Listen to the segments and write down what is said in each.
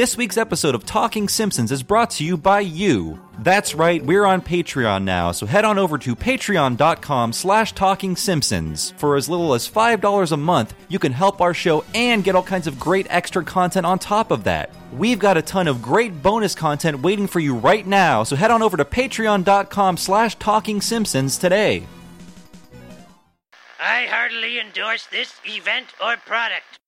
This week's episode of Talking Simpsons is brought to you by you. That's right, we're on Patreon now, so head on over to patreon.com slash talking simpsons. For as little as $5 a month, you can help our show and get all kinds of great extra content on top of that. We've got a ton of great bonus content waiting for you right now, so head on over to patreon.com slash talking simpsons today. I heartily endorse this event or product.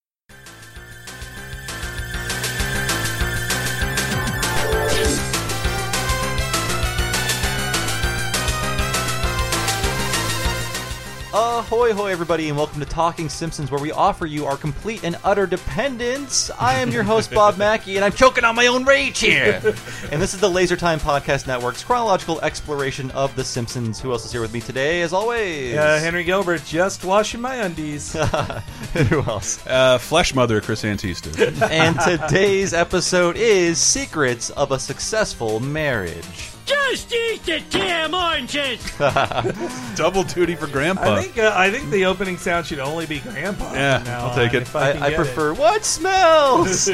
Ahoy, hoy, everybody, and welcome to Talking Simpsons, where we offer you our complete and utter dependence. I am your host, Bob Mackey, and I'm choking on my own rage here. and this is the Laser Time Podcast Network's chronological exploration of The Simpsons. Who else is here with me today, as always? Uh, Henry Gilbert just washing my undies. Who else? Uh, Flesh Mother Chris Antista. and today's episode is Secrets of a Successful Marriage. Just eat the damn oranges! Double duty for Grandpa. I think uh, I think the opening sound should only be Grandpa. Yeah, now I'll take on, it. if I, I, can I get prefer What Smells?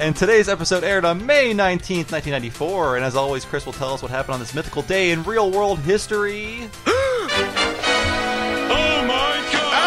and today's episode aired on May 19th, 1994. And as always, Chris will tell us what happened on this mythical day in real world history.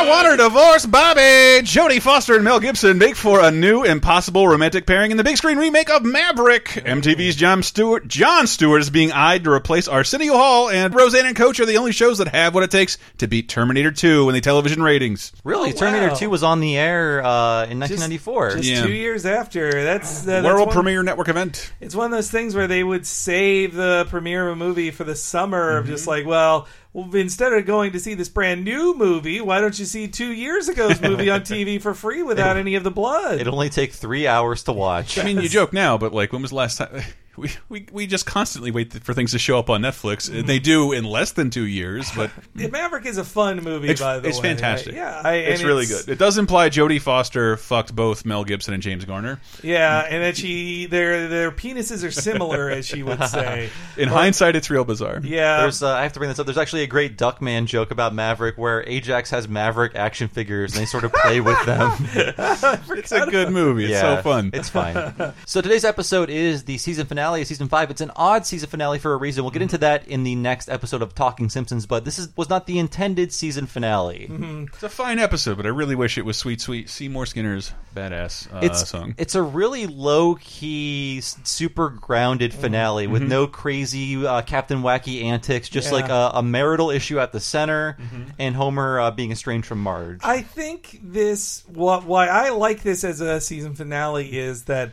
I want her divorce, Bobby. Jodie Foster and Mel Gibson make for a new impossible romantic pairing in the big screen remake of Maverick. MTV's Jon Stewart, Jon Stewart is being eyed to replace Arsenio Hall, and Roseanne and Coach are the only shows that have what it takes to beat Terminator 2 in the television ratings. Really, Oh, Terminator wow. 2 was on the air uh, in 1994. Just Yeah. two years after. That's, uh, that's World one, premiere network event. It's one of those things where they would save the premiere of a movie for the summer of Mm-hmm. just like, well, well, instead of going to see this brand new movie, why don't you see two years ago's movie on TV for free without any of the blood? It'll only take three hours to watch. I mean, you joke now, but like, when was the last time? We, we, we just constantly wait for things to show up on Netflix. And they do in less than two years, but Maverick is a fun movie, it's, by the way. it's way. fantastic. Yeah, I, it's and really good. It does imply Jodie Foster fucked both Mel Gibson and James Garner. Yeah, and that she their their penises are similar, as she would say. In hindsight, it's real bizarre. Yeah, There's, uh, I have to bring this up. There's actually a great Duckman joke about Maverick where Ajax has Maverick action figures and they sort of play with them. It's a good movie. It's yeah, so fun. It's fine. so today's episode is the season finale of season five. It's an odd season finale for a reason. We'll get into that in the next episode of Talking Simpsons. But this is was not the intended season finale. It's a fine episode, but I really wish it was sweet, sweet Seymour Skinner's badass uh, It's song. it's a really low key, super grounded finale with no crazy uh, Captain Wacky antics. Just Yeah. like a, a marital issue at the center, and Homer uh, being estranged from Marge. I think this what why I like this as a season finale is that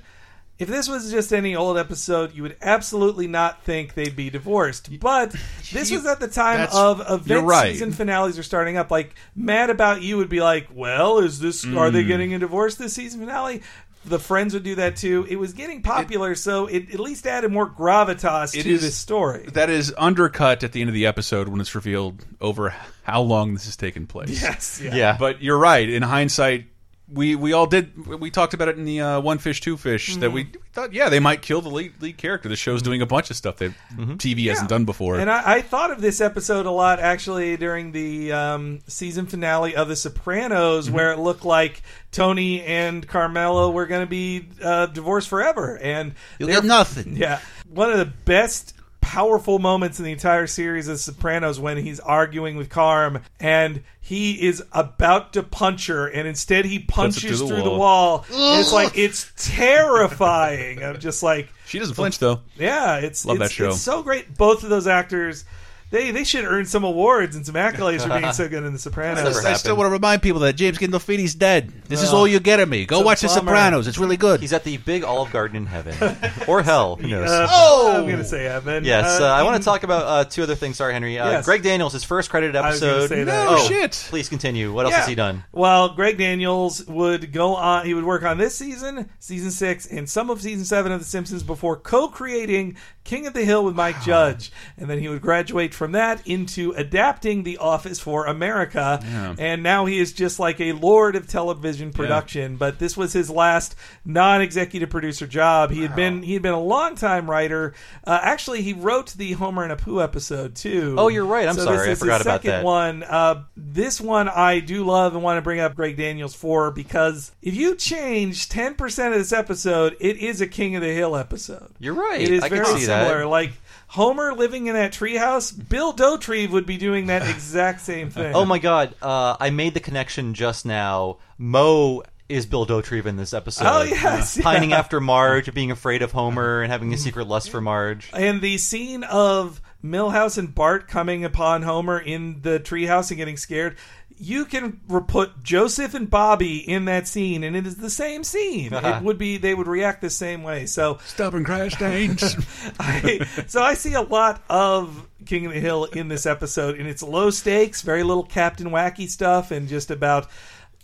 if this was just any old episode, you would absolutely not think they'd be divorced. But this was at the time that's- of you're event right. season finales are starting up. Like Mad About You would be like, well, is this are Mm. they getting a divorce this season finale? The Friends would do that too. It was getting popular, so it at least added more gravitas It to is- this story. that is undercut at the end of the episode when it's revealed over how long this has taken place. yes, yeah. yeah, But you're right. In hindsight, we we all did. We talked about it in the uh, One Fish Two Fish that we, we thought, yeah, they might kill the lead, lead character. The show's doing a bunch of stuff that TV hasn't done before. And I, I thought of this episode a lot actually during the um, season finale of The Sopranos, Mm-hmm. where it looked like Tony and Carmela were going to be uh, divorced forever, and You'll they're- get nothing. Yeah, one of the best. Powerful moments in the entire series of Sopranos when he's arguing with Carm and he is about to punch her and instead he punches through through, the the wall. wall. It's like it's terrifying. I'm just like she doesn't flinch though. yeah, it's Love it's, that show. It's so great. Both of those actors, they they should earn some awards and some accolades for being so good in The Sopranos. I still want to remind people that James Gandolfini's dead. This is all you get of me. Go It's a watch The bummer. Sopranos. It's really good. He's at the big Olive Garden in heaven, or hell. Who knows? Uh, Oh! I'm gonna say Evan. Yes, Uh, uh, I want to talk about uh, two other things. Sorry, Henry. Uh, Yes. Greg Daniels, his first credited I was episode. say that. No Oh, shit. Please continue. What else Yeah. has he done? Well, Greg Daniels would go on. He would work on this season, season six, and some of season seven of The Simpsons before co-creating King of the Hill with Mike Judge, and then he would graduate from that into adapting The Office for America, Yeah. and now he is just like a lord of television production. But this was his last non-executive producer job. He had been he had been a long time writer. Uh, actually, he wrote the Homer and Apu episode too. Oh, you're right. I'm So sorry. This I forgot about second that. one. Uh, this one I do love and want to bring up Greg Daniels for because if you change 10% of this episode, it is a King of the Hill episode. You're right. It is I can very see similar. that. Like Homer living in that treehouse, Bill Dauterive would be doing that exact same thing. Oh my god! Uh, I made the connection just now. Moe is Bill Dauterive in this episode. Oh, yes, yeah. pining after Marge, being afraid of Homer, and having a secret lust for Marge. And the scene of Milhouse and Bart coming upon Homer in the treehouse and getting scared. You can put Joseph and Bobby in that scene, and it is the same scene. it would be they would react the same way. So Stubborn crash stains. I, so I see a lot of King of the Hill in this episode, and it's low stakes, very little Captain Wacky stuff, and just about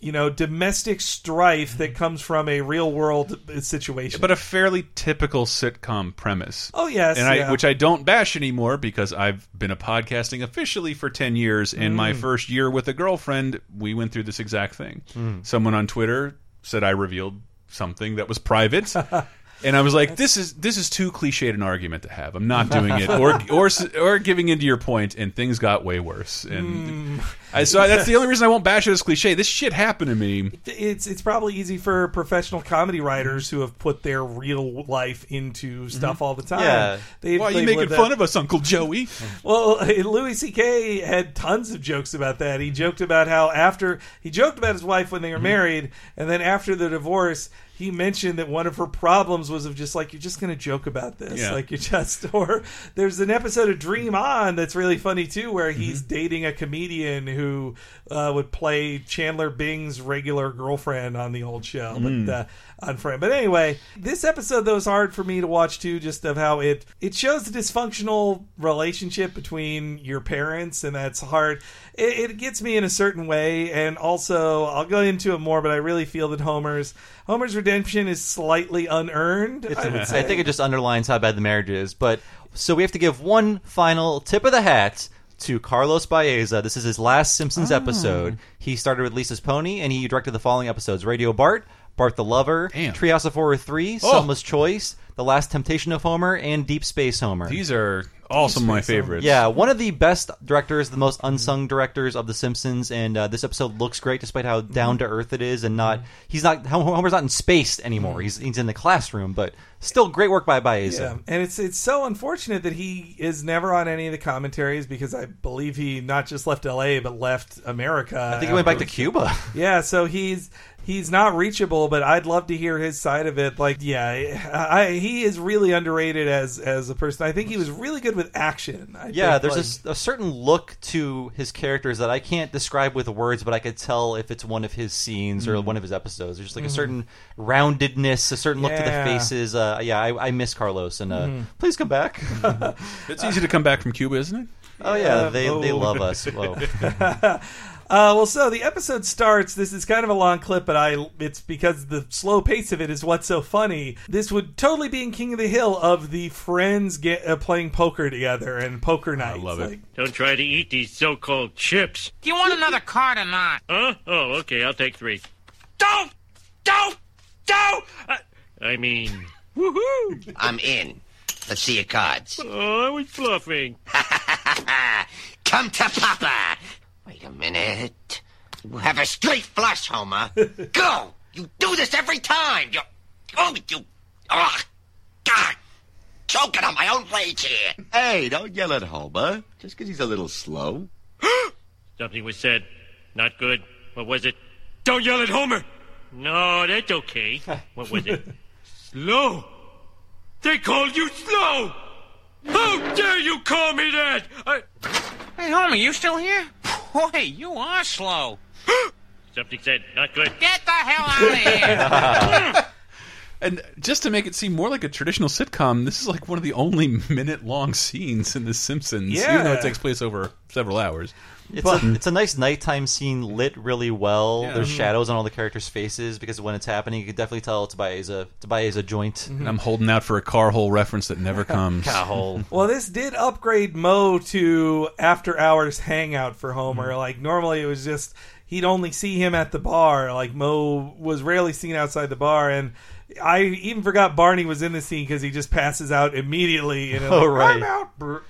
you know domestic strife that comes from a real world situation. but a fairly typical sitcom premise. oh yes, and I, yeah. which I don't bash anymore because I've been a podcasting officially for ten years. And Mm. my first year with a girlfriend, we went through this exact thing. Mm. Someone on Twitter said I revealed something that was private. And I was like, "This is this is too cliched an argument to have. I'm not doing it, or or or giving into your point." And things got way worse. And Mm. I, so that's the only reason I won't bash it as cliche. This shit happened to me. it's it's probably easy for professional comedy writers who have put their real life into stuff all the time. Yeah. They, Why are you they've making fun that- of us, Uncle Joey? Well, Louis C.K. had tons of jokes about that. He joked about how after he joked about his wife when they were Mm-hmm. married, and then after the divorce, he mentioned that one of her problems was of just like you're just going to joke about this, Yeah. like you just. Or there's an episode of Dream On that's really funny too, where he's Mm-hmm. dating a comedian who uh, would play Chandler Bing's regular girlfriend on the old show, Mm. but. Uh, on. But anyway, this episode though is hard for me to watch too, just of how it it shows the dysfunctional relationship between your parents, and that's hard. It, it gets me in a certain way, and also I'll go into it more. But I really feel that Homer's Homer's redemption is slightly unearned. I. I think it just underlines how bad the marriage is. But so we have to give one final tip of the hat to Carlos Baeza. This is his last Simpsons Ah. episode. He started with Lisa's Pony, and he directed the following episodes: Radio Bart, Bart the Lover, Damn. Treehouse of Horror Three, Oh. Selma's Choice, The Last Temptation of Homer, and Deep Space Homer. These are all some of my favorites. Yeah, one of the best directors, the most unsung directors of The Simpsons, and uh, this episode looks great despite how down to earth it is, and not he's not Homer's not in space anymore. He's he's in the classroom, but still great work by Baeza. Yeah, and it's it's so unfortunate that he is never on any of the commentaries because I believe he not just left L.A. but left America. I think he went back to Cuba. Yeah, so he's he's not reachable, but I'd love to hear his side of it. Like, yeah, I, he is really underrated as as a person. I think he was really good with action. I Yeah, think, there's like- a s- a, certain look to his characters that I can't describe with words, but I could tell if it's one of his scenes or one of his episodes. There's just like a certain roundedness, a certain look to the faces. Uh, yeah, I, I miss Carlos, and uh, please come back. It's easy to come back from Cuba, isn't it? oh yeah, they oh. they love us. Whoa. Uh, well, so the episode starts. This is kind of a long clip, but I it's because the slow pace of it is what's so funny. This would totally be in King of the Hill of the friends get uh, playing poker together and poker night. I love it. Like, Don't try to eat these so-called chips. Do you want another card or not? Huh? Oh, okay, I'll take three. Don't! Don't! Don't! I, I mean, woohoo! I'm in. Let's see your cards. Oh, I was bluffing. Come to Papa. Wait a minute. You have a straight flush, Homer. Go. You do this every time. You. Oh, you. Oh, God. Choking on my own rage here. Hey, don't yell at Homer. Just because he's a little slow. Something was said. Not good. What was it? Don't yell at Homer! No, that's okay. What was it? slow! They called you slow! How dare you call me that? I... Hey, Homer, you still here? Boy, you are slow. Something said, not good. Get the hell out of here. And just to make it seem more like a traditional sitcom, this is like one of the only minute long scenes in The Simpsons, even though it takes place over several hours. It's a it's a nice nighttime scene lit really well. Yeah. There's Mm-hmm. shadows on all the characters' faces because when it's happening, you can definitely tell Tobias a Tobias a joint. Mm-hmm. And I'm holding out for a car hole reference that never comes. Cahole. Well, this did upgrade Moe to after hours hangout for Homer. Mm-hmm. Like normally it was just he'd only see him at the bar. Like Moe was rarely seen outside the bar, and I even forgot Barney was in the scene because he just passes out immediately. And Oh, like, right.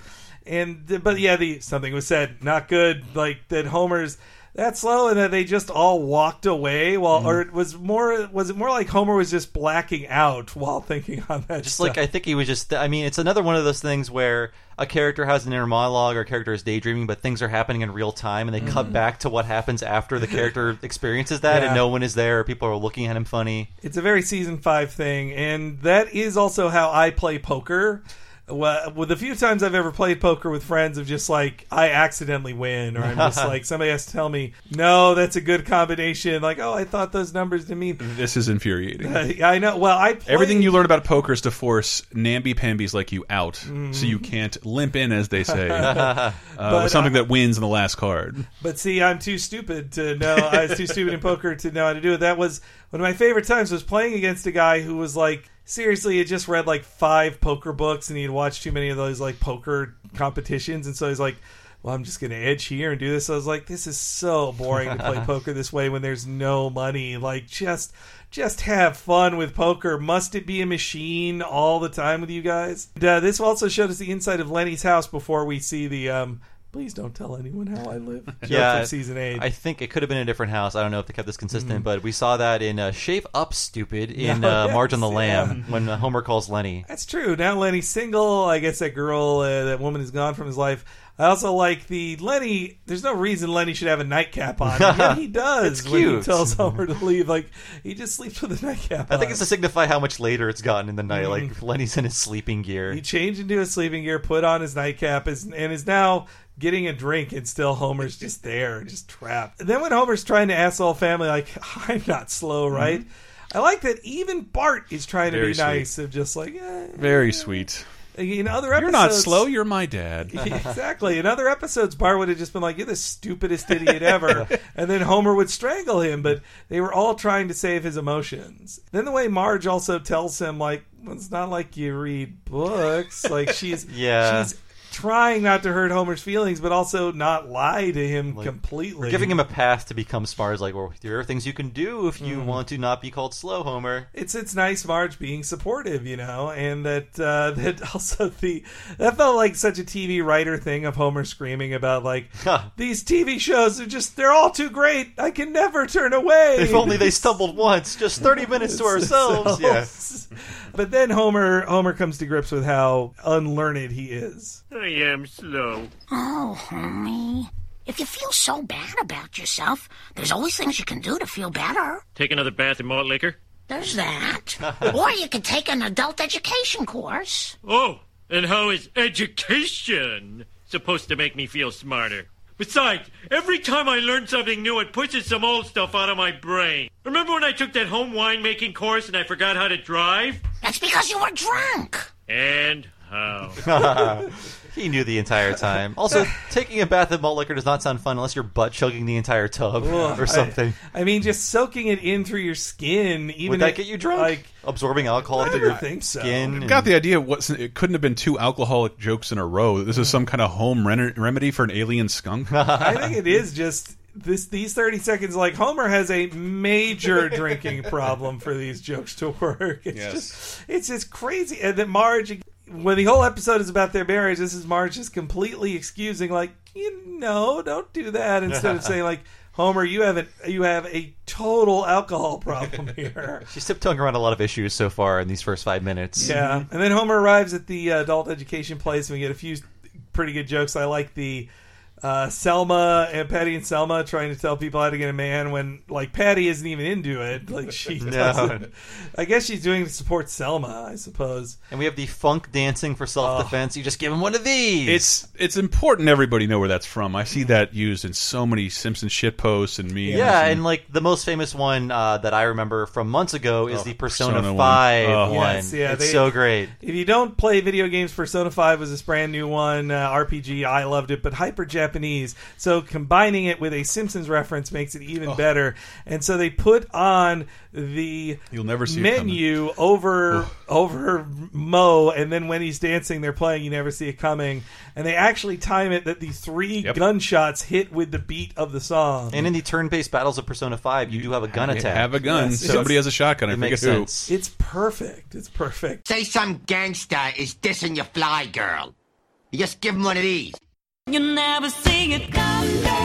I'm out. brr. And but yeah, the something was said not good. Like that Homer's that slow, and that they just all walked away. While Mm-hmm. or it was more was it more like Homer was just blacking out while thinking on that. Just stuff? like I think he was just. I mean, it's another one of those things where a character has an inner monologue or a character is daydreaming, but things are happening in real time, and they cut back to what happens after the character experiences that, Yeah. and no one is there. Or people are looking at him funny. It's a very season five thing, and that is also how I play poker. Well, with the few times I've ever played poker with friends, of just like I accidentally win, or I'm just like somebody has to tell me, "No, that's a good combination." Like, oh, I thought those numbers didn't mean. This is infuriating. I know. Well, I play, Everything you learn about poker is to force namby-pambies like you out, Mm-hmm. so you can't limp in, as they say, uh, with something that wins in the last card. But see, I'm too stupid to know. I was too stupid in poker to know how to do it. That was one of my favorite times. Was playing against a guy who was like, seriously, had just read like five poker books, and he'd watched too many of those like poker competitions, and so he's like. Well, I'm just going to edge here and do this. I was like, this is so boring to play poker this way when there's no money. Like, just, just have fun with poker. Must it be a machine all the time with you guys? And, uh, this also showed us the inside of Lenny's house before we see the. Um, Please don't tell anyone how I live. Joke yeah, from season eight. I think it could have been a different house. I don't know if they kept this consistent, but we saw that in uh, "Shave Up, Stupid" in No, uh, Marge on the yes, Lamb when uh, Homer calls Lenny. That's true. Now Lenny's single. I guess that girl, uh, that woman, is gone from his life. I also like the Lenny. There's no reason Lenny should have a nightcap on. And yet he does It's when he tells Homer to leave. Like he just sleeps with a nightcap. I think it's to signify how much later it's gotten in the night. Like Lenny's in his sleeping gear. He changed into his sleeping gear, put on his nightcap, is, and is now getting a drink, and still Homer's just there, just trapped. And then when Homer's trying to ask the whole family, like, I'm not slow, right? I like that even Bart is trying to Very be sweet. nice, of just like, eh. Very sweet. in other episodes. You're not slow. You're my dad. exactly. In other episodes, Bart would have just been like, "You're the stupidest idiot ever," and then Homer would strangle him. But they were all trying to save his emotions. Then the way Marge also tells him, like, well, "It's not like you read books." Like she's Yeah. she's trying not to hurt Homer's feelings, but also not lie to him completely. Giving him a path to become smart is like, well, there are things you can do if Mm. you want to not be called slow, Homer. it's it's nice Marge being supportive, you know, and that uh, that also the that felt like such a TV writer thing of Homer screaming about like these TV shows are just they're all too great. I can never turn away. If only they stumbled once, just 30 minutes to ourselves. Yeah. But then Homer Homer comes to grips with how unlearned he is. I am slow. Oh, homie. If you feel so bad about yourself, there's always things you can do to feel better. Take another bath in malt liquor? There's that. or you could take an adult education course. Oh, and how is education supposed to make me feel smarter? Besides, every time I learn something new, it pushes some old stuff out of my brain. Remember when I took that home winemaking course and I forgot how to drive? That's because you were drunk. And how? He knew the entire time. Also, taking a bath of malt liquor does not sound fun unless you're butt chugging the entire tub or something. I, I mean, just soaking it in through your skin. Even Would that if- get you drunk? Like Absorbing alcohol I through don't your think so. skin? and- Got the idea. Of what it couldn't have been two alcoholic jokes in a row. This is some kind of home ren- remedy for an alien skunk. I think it is just this these 30 seconds like Homer has a major drinking problem for these jokes to work. It's Yes. just it's just crazy and that Marge when the whole episode is about their marriage, this is Marge just completely excusing like, you know, don't do that instead of saying like Homer, you have a you have a total alcohol problem here. She's tiptoeing around a lot of issues so far in these first five minutes. Yeah, and then Homer arrives at the uh, adult education place, and we get a few pretty good jokes. I like the uh, Selma and Patty and Selma trying to tell people how to get a man when like Patty isn't even into it. Like she No. doesn't. I guess she's doing it to support Selma, I suppose. And we have the funk dancing for self defense. You just give him one of these. It's it's important everybody know where that's from. I see that used in so many Simpsons shit posts and memes. yeah, and like the most famous one uh, that I remember from months ago is Oh, the Persona, Persona one. 5 Oh. one. Yes, yeah, it's they- so great. If you don't play video games, Persona 5 was this brand new one, uh, RPG. I loved it, but hyper Japanese. So combining it with a Simpsons reference makes it even Oh. better. And so they put on the You'll never see menu over over Moe, and then when he's dancing, they're playing. You never see it coming, and they actually time it that the three Yep. gunshots hit with the beat of the song. And in the turn-based battles of Persona 5, you do have a gun You attack. have a gun. Yes, Somebody has a shotgun. I It forget makes who. sense. it's perfect. It's perfect. Say some gangster is dissing your fly girl. You just give him one of these. You never see it come back.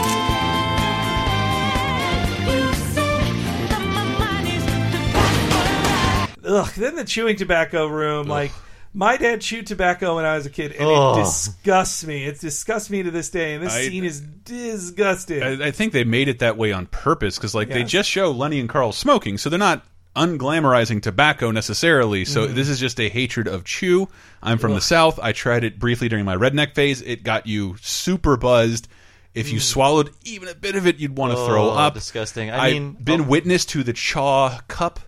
Ugh. Then the chewing tobacco room, like. My dad chewed tobacco when I was a kid, and Ugh. it disgusts me. It disgusts me to this day, and this I- scene is disgusting. I, I think they made it that way on purpose because, like, they Yes. just show Lenny and Carl smoking, so they're not unglamorizing tobacco necessarily. So Mm. this is just a hatred of chew. I'm from the South. I tried it briefly during my redneck phase. It got you super buzzed. If you swallowed even a bit of it, you'd want to throw Mm. Oh, up. disgusting. I I've mean, been oh. witness to the chaw cup,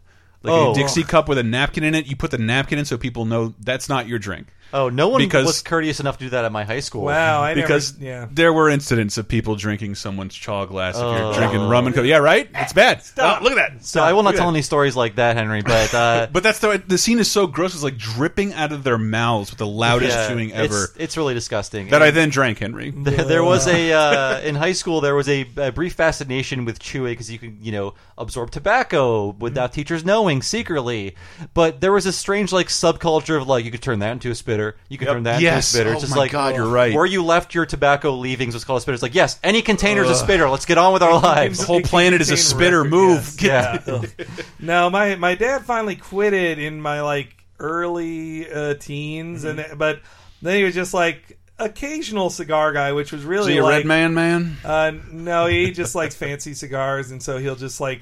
like Oh. a Dixie cup with a napkin in it. You put the napkin in so people know that's not your drink. Oh, no one Because- was courteous enough to do that at my high school. wow, I because never, yeah. there were incidents of people drinking someone's chaw glass if you're Oh. drinking rum and coke. Yeah, right. It's bad. Stop. Oh, look at that. So I will not Look tell that. any stories like that, Henry. But uh, But that's the the scene is so gross. It's like dripping out of their mouths with the loudest yeah, chewing ever. It's, really disgusting. that And I then drank, Henry. there, there was a uh, in high school. There was a, a brief fascination with chewing because you could you know absorb tobacco without teachers knowing secretly. But there was a strange like subculture of like you could turn that into a spitter. You can Yep. turn that Yes. into a spitter. Oh It's just my like God, you're right. Where you left your tobacco leavings was called a spitter. It's like yes, any container's a spitter. Let's get on with our lives. The lives. whole planet is a Contain spitter. record, Move. yes. Yeah. Ugh. no, my my dad finally quit it in my like early uh, teens, Mm-hmm. and but then he was just like occasional cigar guy, which was Is really he a like, red man, man? Uh, no, he just likes fancy cigars, and so he'll just like.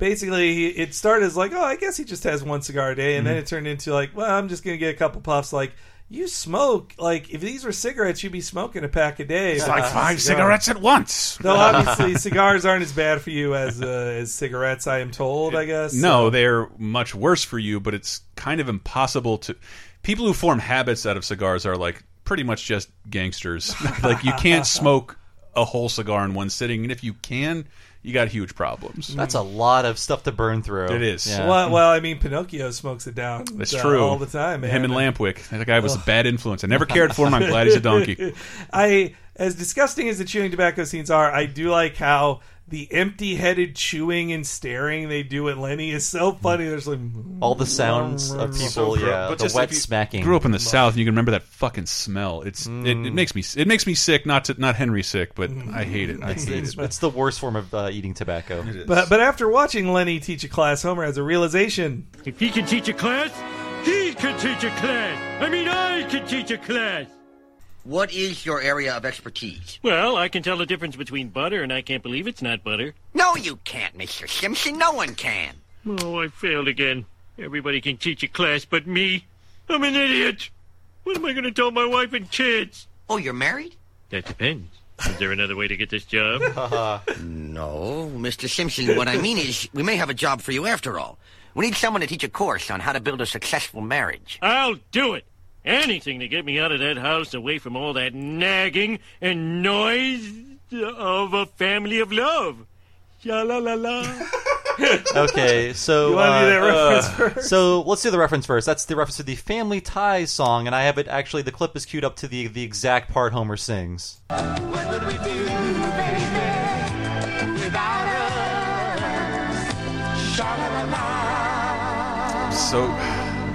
Basically, it started as like, oh, I guess he just has one cigar a day, and then Mm-hmm. it turned into like, well, I'm just gonna get a couple puffs. Like, you smoke, like if these were cigarettes, you'd be smoking a pack a day. It's like five cigarettes at once. Though obviously cigars aren't as bad for you as uh, as cigarettes, I am told. I guess No, So- they're much worse for you, but it's kind of impossible to. People who form habits out of cigars are like pretty much just gangsters. like you can't smoke a whole cigar in one sitting, and if you can, you got huge problems. That's a lot of stuff to burn through. It is. Yeah. Well, well, I mean, Pinocchio smokes it down. That's uh, true. all the time. Man. Him and Lampwick. That guy was a bad influence. I never cared for him. I'm glad he's a donkey. I, as disgusting as the chewing tobacco scenes are, I do like how the empty-headed chewing and staring they do at Lenny is so funny. There's like all the sounds of mm. people, So yeah, but the just wet if you smacking. Grew up in the South, and you can remember that fucking smell. It's it, it mm. makes me it makes me sick. Not to, not Henry sick, but mm. I hate it. I It's, hate it's, it. it's the worst form of uh, eating tobacco. But but after watching Lenny teach a class, Homer has a realization. If he can teach a class, he can teach a class. I mean, I can teach a class. What is your area of expertise? Well, I can tell the difference between butter and I can't believe it's not butter. No, you can't, Mr. Simpson. No one can. Oh, I failed again. Everybody can teach a class but me. I'm an idiot. What am I going to tell my wife and kids? Oh, you're married? That depends. Is there another way to get this job? No, Mr. Simpson. What I mean is, we may have a job for you after all. We need someone to teach a course on how to build a successful marriage. I'll do it. Anything to get me out of that house, away from all that nagging and noise of a family of love. Sha la la la. Okay, so You wanna do that uh, reference uh, first? So let's do the reference first. That's the reference to the Family Ties song, and I have it actually. The clip is queued up to the the exact part Homer sings. So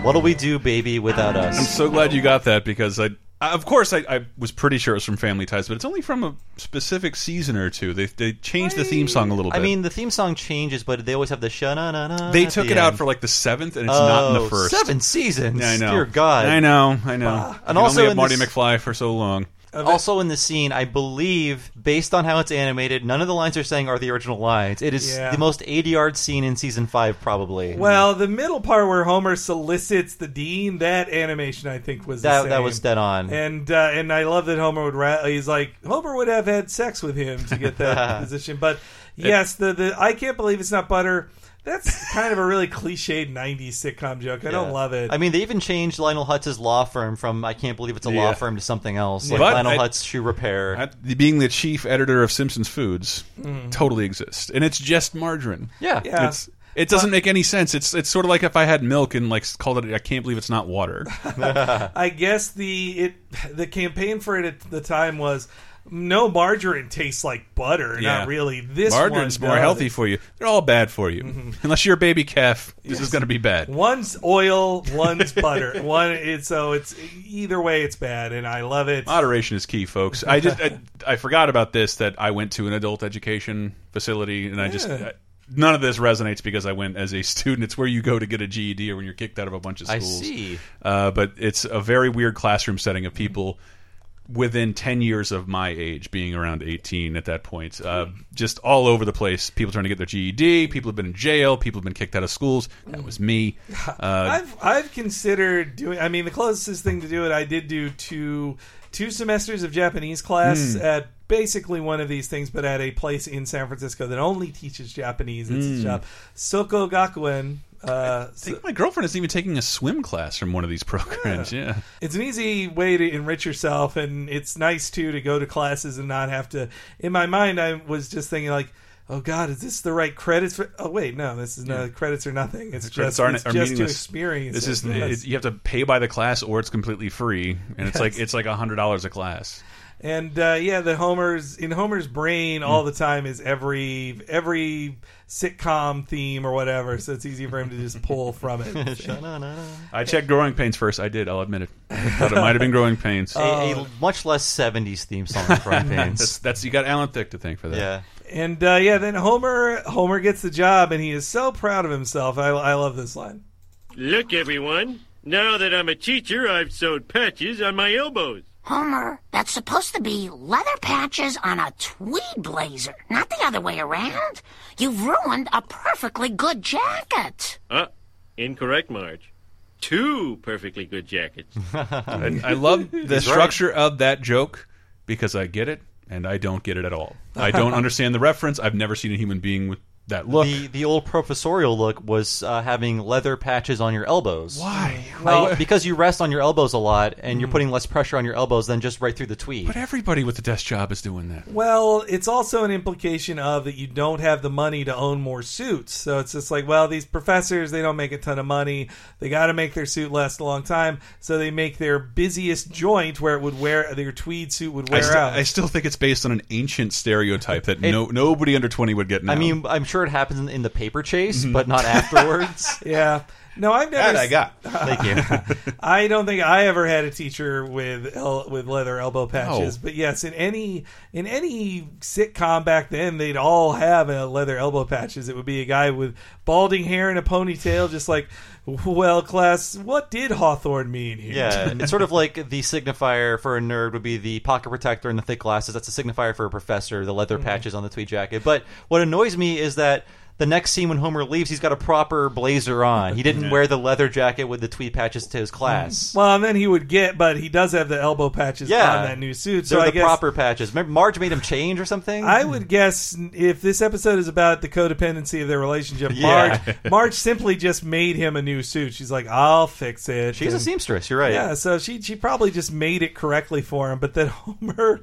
What'll we do, baby, without us? I'm so glad you got that because I, I of course, I, I was pretty sure it was from Family Ties, but it's only from a specific season or two. They they changed the theme song a little bit. I mean, the theme song changes, but they always have the sha na na na. they took the it out for like the seventh, and it's not in Oh, the first. Seven seasons. Yeah, I know. Dear God. I know. I know. Ah, and You also have Marty this- McFly for so long. Also, in the scene, I believe, based on how it's animated, none of the lines they're saying are the original lines. It is Yeah. the most 80 yard scene in season five, probably. Well, the middle part where Homer solicits the dean, that animation I think was the That- that same. was dead on. And uh, and I love that Homer would ra- he's like Homer would have had sex with him to get that position. But yes, the the I can't believe it's not butter. That's kind of a really cliched '90s sitcom joke. I don't Yeah. love it. I mean, they even changed Lionel Hutz's law firm from I can't believe it's a law Yeah. firm to something else, like But Lionel I- Hutz Shoe Repair. I- being the chief editor of Simpsons Foods Mm. totally exists, and it's just margarine. Yeah. Yeah. It's, it doesn't make any sense. It's it's sort of like if I had milk and like called it. I can't believe it's not water. I guess the it the campaign for it at the time was no margarine tastes like butter. Yeah. Not really. This Margarine's one more does. healthy for you. They're all bad for you, Mm-hmm. unless you're a baby calf. This is going to be bad. One's oil, one's butter. One it's so it's either way it's bad, and I love it. Moderation is key, folks. I just I, I forgot about this that I went to an adult education facility, and I just. I, None of this resonates because I went as a student. It's where you go to get a GED or when you're kicked out of a bunch of schools. I schools. see. Uh, but it's a very weird classroom setting of people within 10 years of my age, being around 18 at that point. Uh, just all over the place. People trying to get their GED. People have been in jail. People have been kicked out of schools. That was me. Uh, I've I've considered doing. I mean, the closest thing to do it, I did do two two semesters of Japanese class Hmm. at basically one of these things, but at a place in San Francisco that only teaches Japanese. It's Hmm. a job, Soko Gakuen. Uh, I think my girlfriend is even taking a swim class from one of these programs. Yeah. it's an easy way to enrich yourself and it's nice too to go to classes and not have to in my mind i was just thinking like oh god is this the right credits for oh wait no this is no credits or nothing it's Credits just, aren't it's are just to experience This it. is Yes. it, you have to pay by the class or it's completely free, and it's like it's like a hundred dollars a class. And uh, yeah the homer's in homer's brain all Hmm. the time is every every sitcom theme or whatever so it's easy for him to just pull from it I checked growing pains first. I did. I'll admit it. I thought it might have been growing pains. a, a much less 70s theme song than Growing Pains. that's that's you got Alan Thicke to thank for that. yeah. and uh, yeah then homer homer gets the job and he is so proud of himself i, I love this line Look, everyone. Now that I'm a teacher, I've sewed patches on my elbows. Homer, that's supposed to be leather patches on a tweed blazer, not the other way around. You've ruined a perfectly good jacket. Uh, incorrect, Marge. Two perfectly good jackets. I, I love the structure of that joke because I get it and I don't get it at all. I don't understand the reference. I've never seen a human being with that look. The the old professorial look was uh, having leather patches on your elbows. Why? Well, because you rest on your elbows a lot, and you're putting less pressure on your elbows than just right through the tweed. But everybody with a desk job is doing that. Well, it's also an implication of that you don't have the money to own more suits. So it's just like, well, these professors, they don't make a ton of money. They got to make their suit last a long time. So they make their busiest joint where it would wear, their tweed suit would wear st- out. I still think it's based on an ancient stereotype that no nobody under twenty would get. Now. I mean, I'm sure it happens in, in the paper chase, mm-hmm. but not afterwards. yeah. No, I've never. that I got. Thank you. I don't think I ever had a teacher with el- with leather elbow patches, No. but yes, in any in any sitcom back then, they'd all have a leather elbow patches. It would be a guy with balding hair and a ponytail, just like, well, class, what did Hawthorne mean here? Yeah, it's sort of like the signifier for a nerd would be the pocket protector and the thick glasses. That's a signifier for a professor, the leather mm-hmm. patches on the tweed jacket. But what annoys me is that the next scene when Homer leaves, he's got a proper blazer on. He didn't wear the leather jacket with the tweed patches to his class. Mm. Well, and then he would get, but he does have the elbow patches Yeah. on that new suit. So They're I the guess proper patches. Remember, Marge made him change or something. I would guess if this episode is about the codependency of their relationship, Yeah. Marge Marge simply just made him a new suit. She's like, "I'll fix it." She's a And- seamstress. You're right. Yeah, so she she probably just made it correctly for him, but then Homer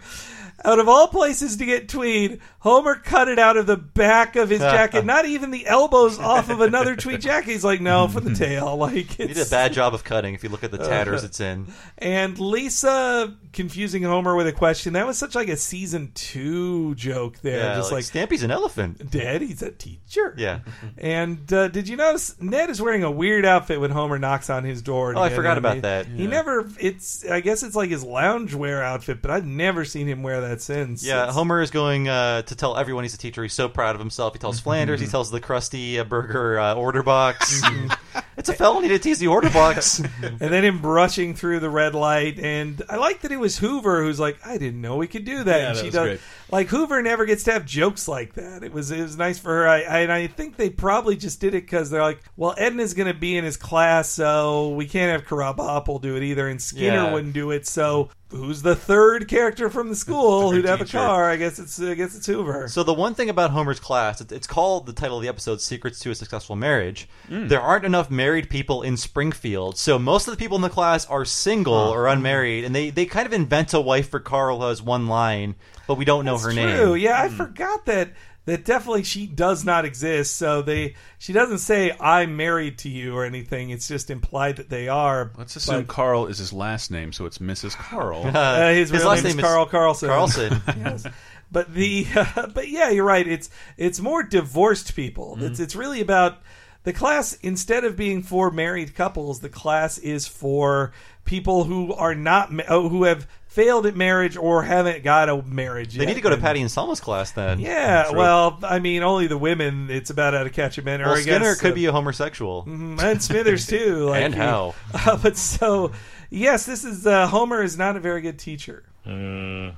out of all places to get tweed, Homer cut it out of the back of his jacket, not even the elbows off of another tweed jacket. He's like, "No, for the tail." Like He did a bad job of cutting. If you look at the tatters it's in. and Lisa confusing Homer with a question. That was such like a season 2 joke there. Yeah, just like, like Stampy's an elephant. Daddy's a teacher. Yeah. And uh, did you notice Ned is wearing a weird outfit when Homer knocks on his door? Oh, I forgot about He- that. He never. It's. I guess it's like his loungewear outfit, but I've never seen him wear that since. Yeah, It's- Homer is going uh, to tell everyone he's a teacher. He's so proud of himself. He tells Flanders. He tells the crusty uh, burger uh, order box. Mm-hmm. It's a felony to tease the order box. and then him brushing through the red light. And I like that it was Hoover who's like, I didn't know we could do that. Yeah, and that she was does. great. Like Hoover never gets to have jokes like that. It was it was nice for her. I, I and I think they probably just did it because they're like, well, Edna's going to be in his class, so we can't have Krabappel do it either, and Skinner Yeah. wouldn't do it. So who's the third character from the school Third who'd have a car? I guess it's I guess it's Hoover. So the one thing about Homer's class, it's, it's called the title of the episode "Secrets to a Successful Marriage." Mm. There aren't enough married people in Springfield, so most of the people in the class are single or unmarried, and they they kind of invent a wife for Carl who has one line, but we don't know her name. True. Yeah, I forgot that that definitely she does not exist. So they she doesn't say I'm married to you or anything. It's just implied that they are. Let's assume Carl is his last name, so it's Mrs. Carl. Uh, his, His real last name, name is is Carl Carlson. Carlson. yes. But the but yeah, you're right. It's it's more divorced people. Mm-hmm. It's it's really about the class instead of being for married couples, the class is for people who are not ma- oh, who have failed at marriage or haven't got a marriage. They yet. need to go to Patty and Selma's class then. Yeah, well, I mean, only the women. It's about how to catch a man. Or Well, I Skinner guess, could uh, be a homosexual. Mhm, and Smithers too. Like And he- how. Uh, but so yes, this is uh, Homer is not a very good teacher. Uh,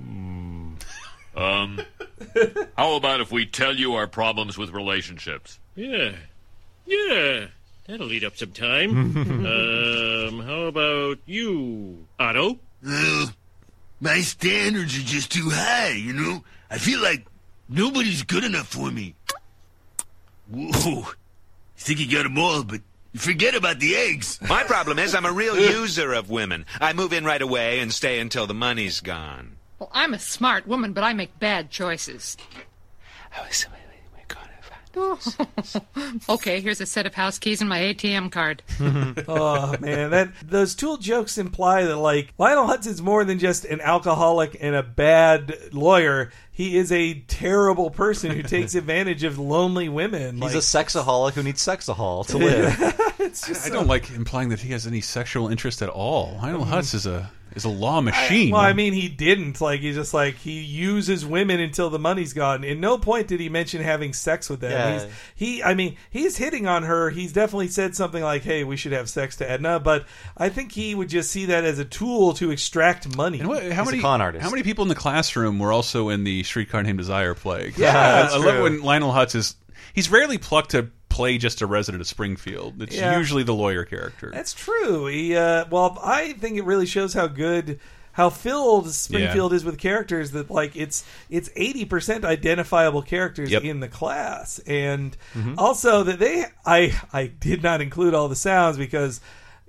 hmm. Um, how about if we tell you our problems with relationships? Yeah. Yeah. That'll eat up some time. um, how about you, Otto? Well, my standards are just too high, you know? I feel like nobody's good enough for me. Whoa. You think you got them all, but you forget about the eggs. My problem is I'm a real user of women. I move in right away and stay until the money's gone. Well, I'm a smart woman, but I make bad choices. Oh. okay, here's a set of house keys and my ATM card. oh man, that those tool jokes imply that like Lionel Hutz's more than just an alcoholic and a bad lawyer. He is a terrible person who takes advantage of lonely women. He's like, a sexaholic who needs sexahol to live. it's just I so- don't like implying that he has any sexual interest at all. Lionel mm-hmm. Hutz is a is a law machine. Well, I mean, he didn't. Like, he's just like he uses women until the money's gone. In no point did he mention having sex with them. Yeah. He's, he, I mean, he's hitting on her. He's definitely said something like, "Hey, we should have sex to Edna," but I think he would just see that as a tool to extract money. And what, how many con artist? How many people in the classroom were also in the Streetcar Named Desire play? Yeah, I, that's I love true. when Lionel Hutz is. He's rarely plucked to play just a resident of Springfield. It's Yeah. usually the lawyer character. That's true. He, uh, well, I think it really shows how good. How filled Springfield is with characters that like it's it's eighty percent identifiable characters Yep. in the class, and Mm-hmm. also that they I I did not include all the sounds because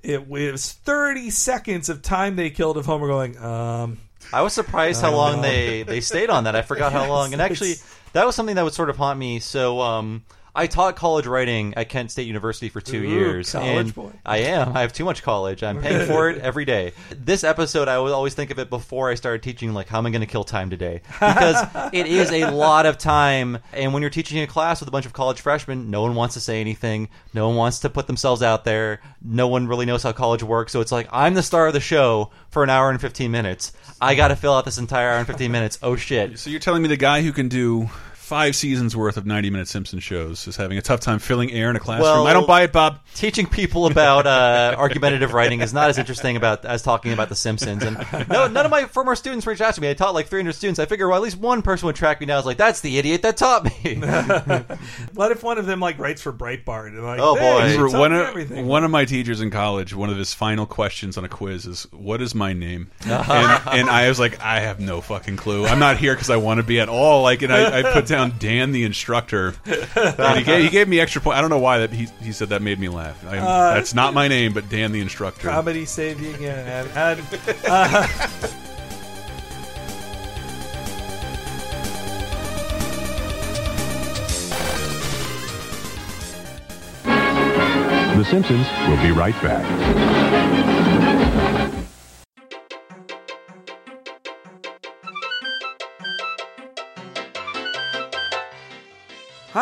it was thirty seconds of time they killed of Homer going um I was surprised I how long know. they they stayed on that. I forgot how long. And actually, that was something that would sort of haunt me. So, um, I taught college writing at Kent State University for two Ooh, years. college and boy. I am. I have too much college. I'm paying for it every day. This episode, I would always think of it before I started teaching, like, how am I going to kill time today? Because it is a lot of time. And when you're teaching a class with a bunch of college freshmen, no one wants to say anything. No one wants to put themselves out there. No one really knows how college works. So it's like, I'm the star of the show for an hour and 15 minutes. I got to fill out this entire hour and 15 minutes. Oh, shit. So you're telling me the guy who can do five seasons worth of 90 minute Simpson shows is having a tough time filling air in a classroom? Well, I don't buy it, Bob. Teaching people about uh, argumentative writing is not as interesting about as talking about The Simpsons. And no, none of my former students reached out to me. I taught like 300 students. I figure well, at least one person would track me down. I was like, "That's the idiot that taught me." what if one of them like writes for Breitbart and like Oh, hey, boy. you one of one of my teachers in college, one of his final questions on a quiz is, "What is my name?" and, and I was like, "I have no fucking clue. I'm not here because I want to be at all." Like, and I, I put down Dan the instructor, and he gave, he gave me extra points. I don't know why that he he said that made me laugh. I, Uh, that's not my name, but Dan the instructor. comedy saved you again. And, and, uh, The Simpsons will be right back.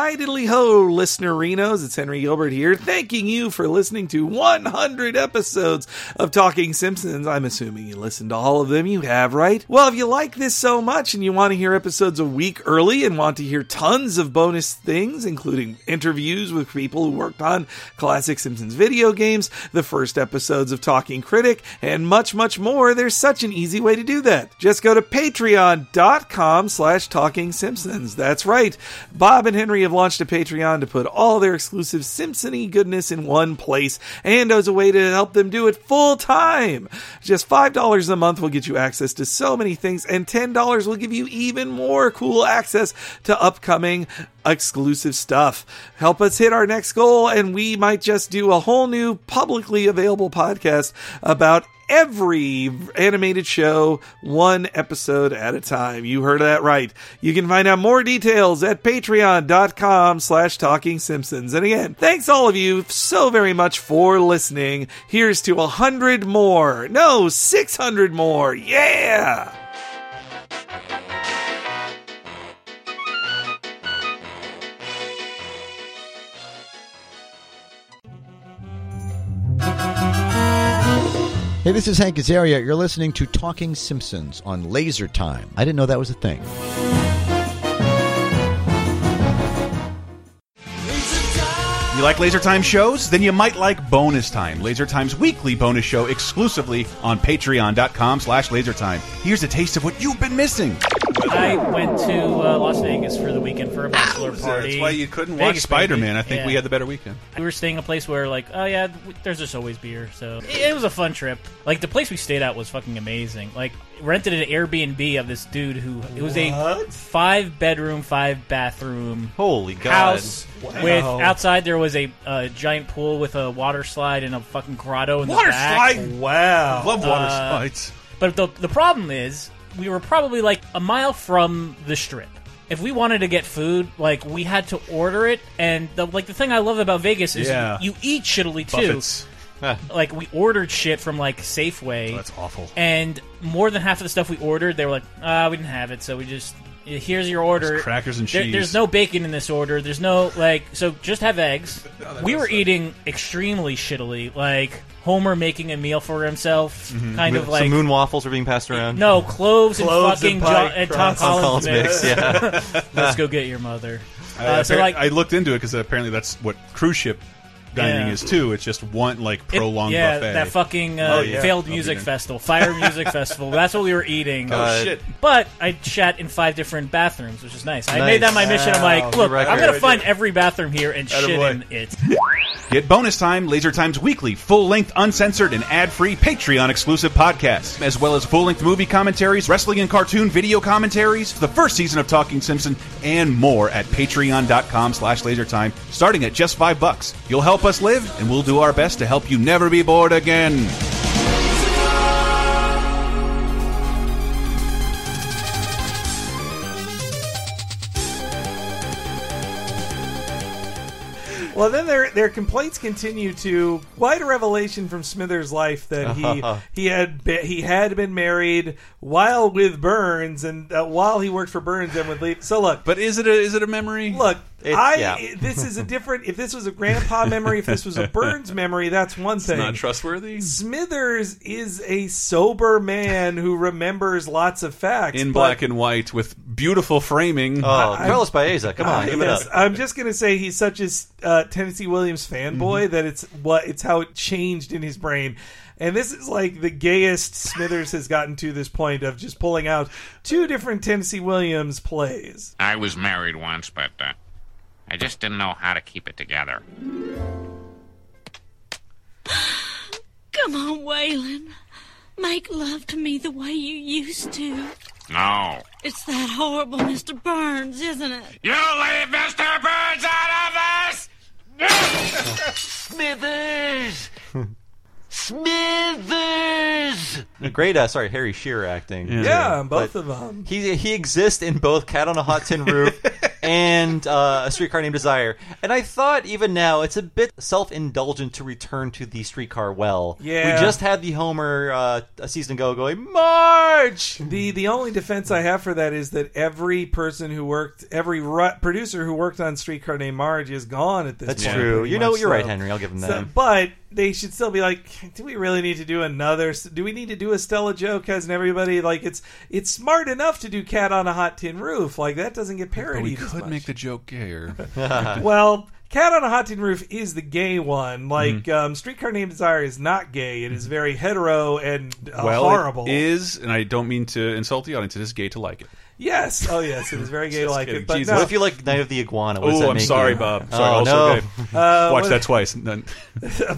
Hi, diddly ho, listenerinos. It's Henry Gilbert here, thanking you for listening to 100 episodes of Talking Simpsons. I'm assuming you listened to all of them. You have, right? Well, if you like this so much and you want to hear episodes a week early and want to hear tons of bonus things, including interviews with people who worked on classic Simpsons video games, the first episodes of Talking Critic, and much, much more, there's such an easy way to do that. Just go to patreon.com slash talking simpsons. That's right. Bob and Henry have launched a Patreon to put all their exclusive Simpsony goodness in one place and as a way to help them do it full time. Just $5 a month will get you access to so many things, and $10 will give you even more cool access to upcoming exclusive stuff. Help us hit our next goal, and we might just do a whole new publicly available podcast about every animated show one episode at a time. You heard that right. You can find out more details at patreon.com slash talking simpsons. And again, thanks all of you so very much for listening. Here's to a hundred more. No, 600 more. Yeah! Hey, this is Hank Azaria. You're listening to Talking Simpsons on Laser Time. I didn't know that was a thing. You like Laser Time shows? Then you might like Bonus Time, Laser Time's weekly bonus show exclusively on patreon.com slash lasertime. Here's a taste of what you've been missing. I went to uh, Las Vegas for the weekend for a bachelor party. That's why you couldn't Vegas, watch Spider-Man. I think Yeah. we had the better weekend. We were staying a place where, like, oh yeah, there's just always beer. So it, it was a fun trip. Like the place we stayed at was fucking amazing. Like rented an Airbnb of this dude who it was a What? five bedroom, five bathroom Holy God. house Wow. with outside there was a, a giant pool with a water slide and a fucking grotto in Water the back. slide? Wow. Love water Uh, slides. But the the problem is we were probably like a mile from the strip. If we wanted to get food, like we had to order it, and the like the thing I love about Vegas is Yeah. you eat shittily too. Buffets. Like we ordered shit from like Safeway. Oh, that's awful. And more than half of the stuff we ordered, they were like, "Ah, we didn't have it, so we just here's your order." Just crackers and There- cheese. there's no bacon in this order. There's no like, so just have eggs. we were eating extremely shittily, like Homer making a meal for himself, Mm-hmm. kind of like Some moon waffles are being passed around. no cloves, Cloves and and fucking pie Jo- and Tom Collins, Collins mix, yeah. Let's go get your mother. I, Uh, so like, I looked into it because apparently that's what cruise ship dining Yeah. is too. It's just one like it- prolonged yeah, buffet. that fucking uh, Oh, yeah. failed music festival, Fyre Music Festival. That's what we were eating. Oh shit! But I shat in five different bathrooms, which is nice. I made that my mission. I'm like, look, good. I'm gonna Good find every bathroom here and shit Attaboy. in it. Get bonus time, Laser Time's weekly, full-length, uncensored, and ad-free Patreon-exclusive podcasts, as well as full-length movie commentaries, wrestling and cartoon video commentaries, the first season of Talking Simpson, and more at patreon.com slash lasertime, starting at just five bucks. You'll help us live, and we'll do our best to help you never be bored again. Well, then their their complaints continue to quite a revelation from Smithers' life that he he had be, he had been married while with Burns and uh, while he worked for Burns and would leave. So look, But is it a, is it a memory? look, It- I yeah. this is a different. If this was a grandpa memory, if this was a Burns memory, that's one thing. not trustworthy. Smithers is a sober man who remembers lots of facts In but- black and white with beautiful framing. Oh, I- Carlos Baeza, come on, Uh, give it up. I'm just gonna say he's such a uh, Tennessee Williams fanboy Mm-hmm. that it's what it's how it changed in his brain. And this is like the gayest Smithers has gotten to this point of just pulling out two different Tennessee Williams plays. I was married once, but uh, I just didn't know how to keep it together. Come on, Waylon. Make love to me the way you used to. No. It's that horrible Mr. Burns, isn't it? You leave Mr. Burns out of this! Smithers! Smithers! Great, uh, sorry, Harry Shearer acting. Yeah, both But of them. He he exists in both Cat on a Hot Tin Roof and uh, A Streetcar Named Desire. And I thought even now it's a bit self indulgent to return to the streetcar well. Yeah. We just had the Homer uh, a season ago going, Marge! The the only defense I have for that is that every person who worked, every ru- producer who worked on Streetcar Named Marge is gone at this That's point. That's true. You know, you're right, Henry. I'll give him so- that. but they should still be like, do we really need to do another? Do we need to do a Stella joke? Hasn't everybody like it's it's smart enough to do Cat on a Hot Tin Roof? Like that doesn't get parodied. But we as could much. make the joke gayer. well, Cat on a Hot Tin Roof is the gay one. Like Mm-hmm. um, Streetcar Named Desire is not gay. It is very hetero and uh, well, horrible. it is, and I don't mean to insult the audience. It is gay to like it. Yes. Oh, yes. It is very gay Just like kidding. it. But Jesus. no. What if you like Night of the Iguana? What does Oh, that I'm make sorry, you? Bob. Sorry, Oh, also no. gay. Uh, Watch what- that twice. and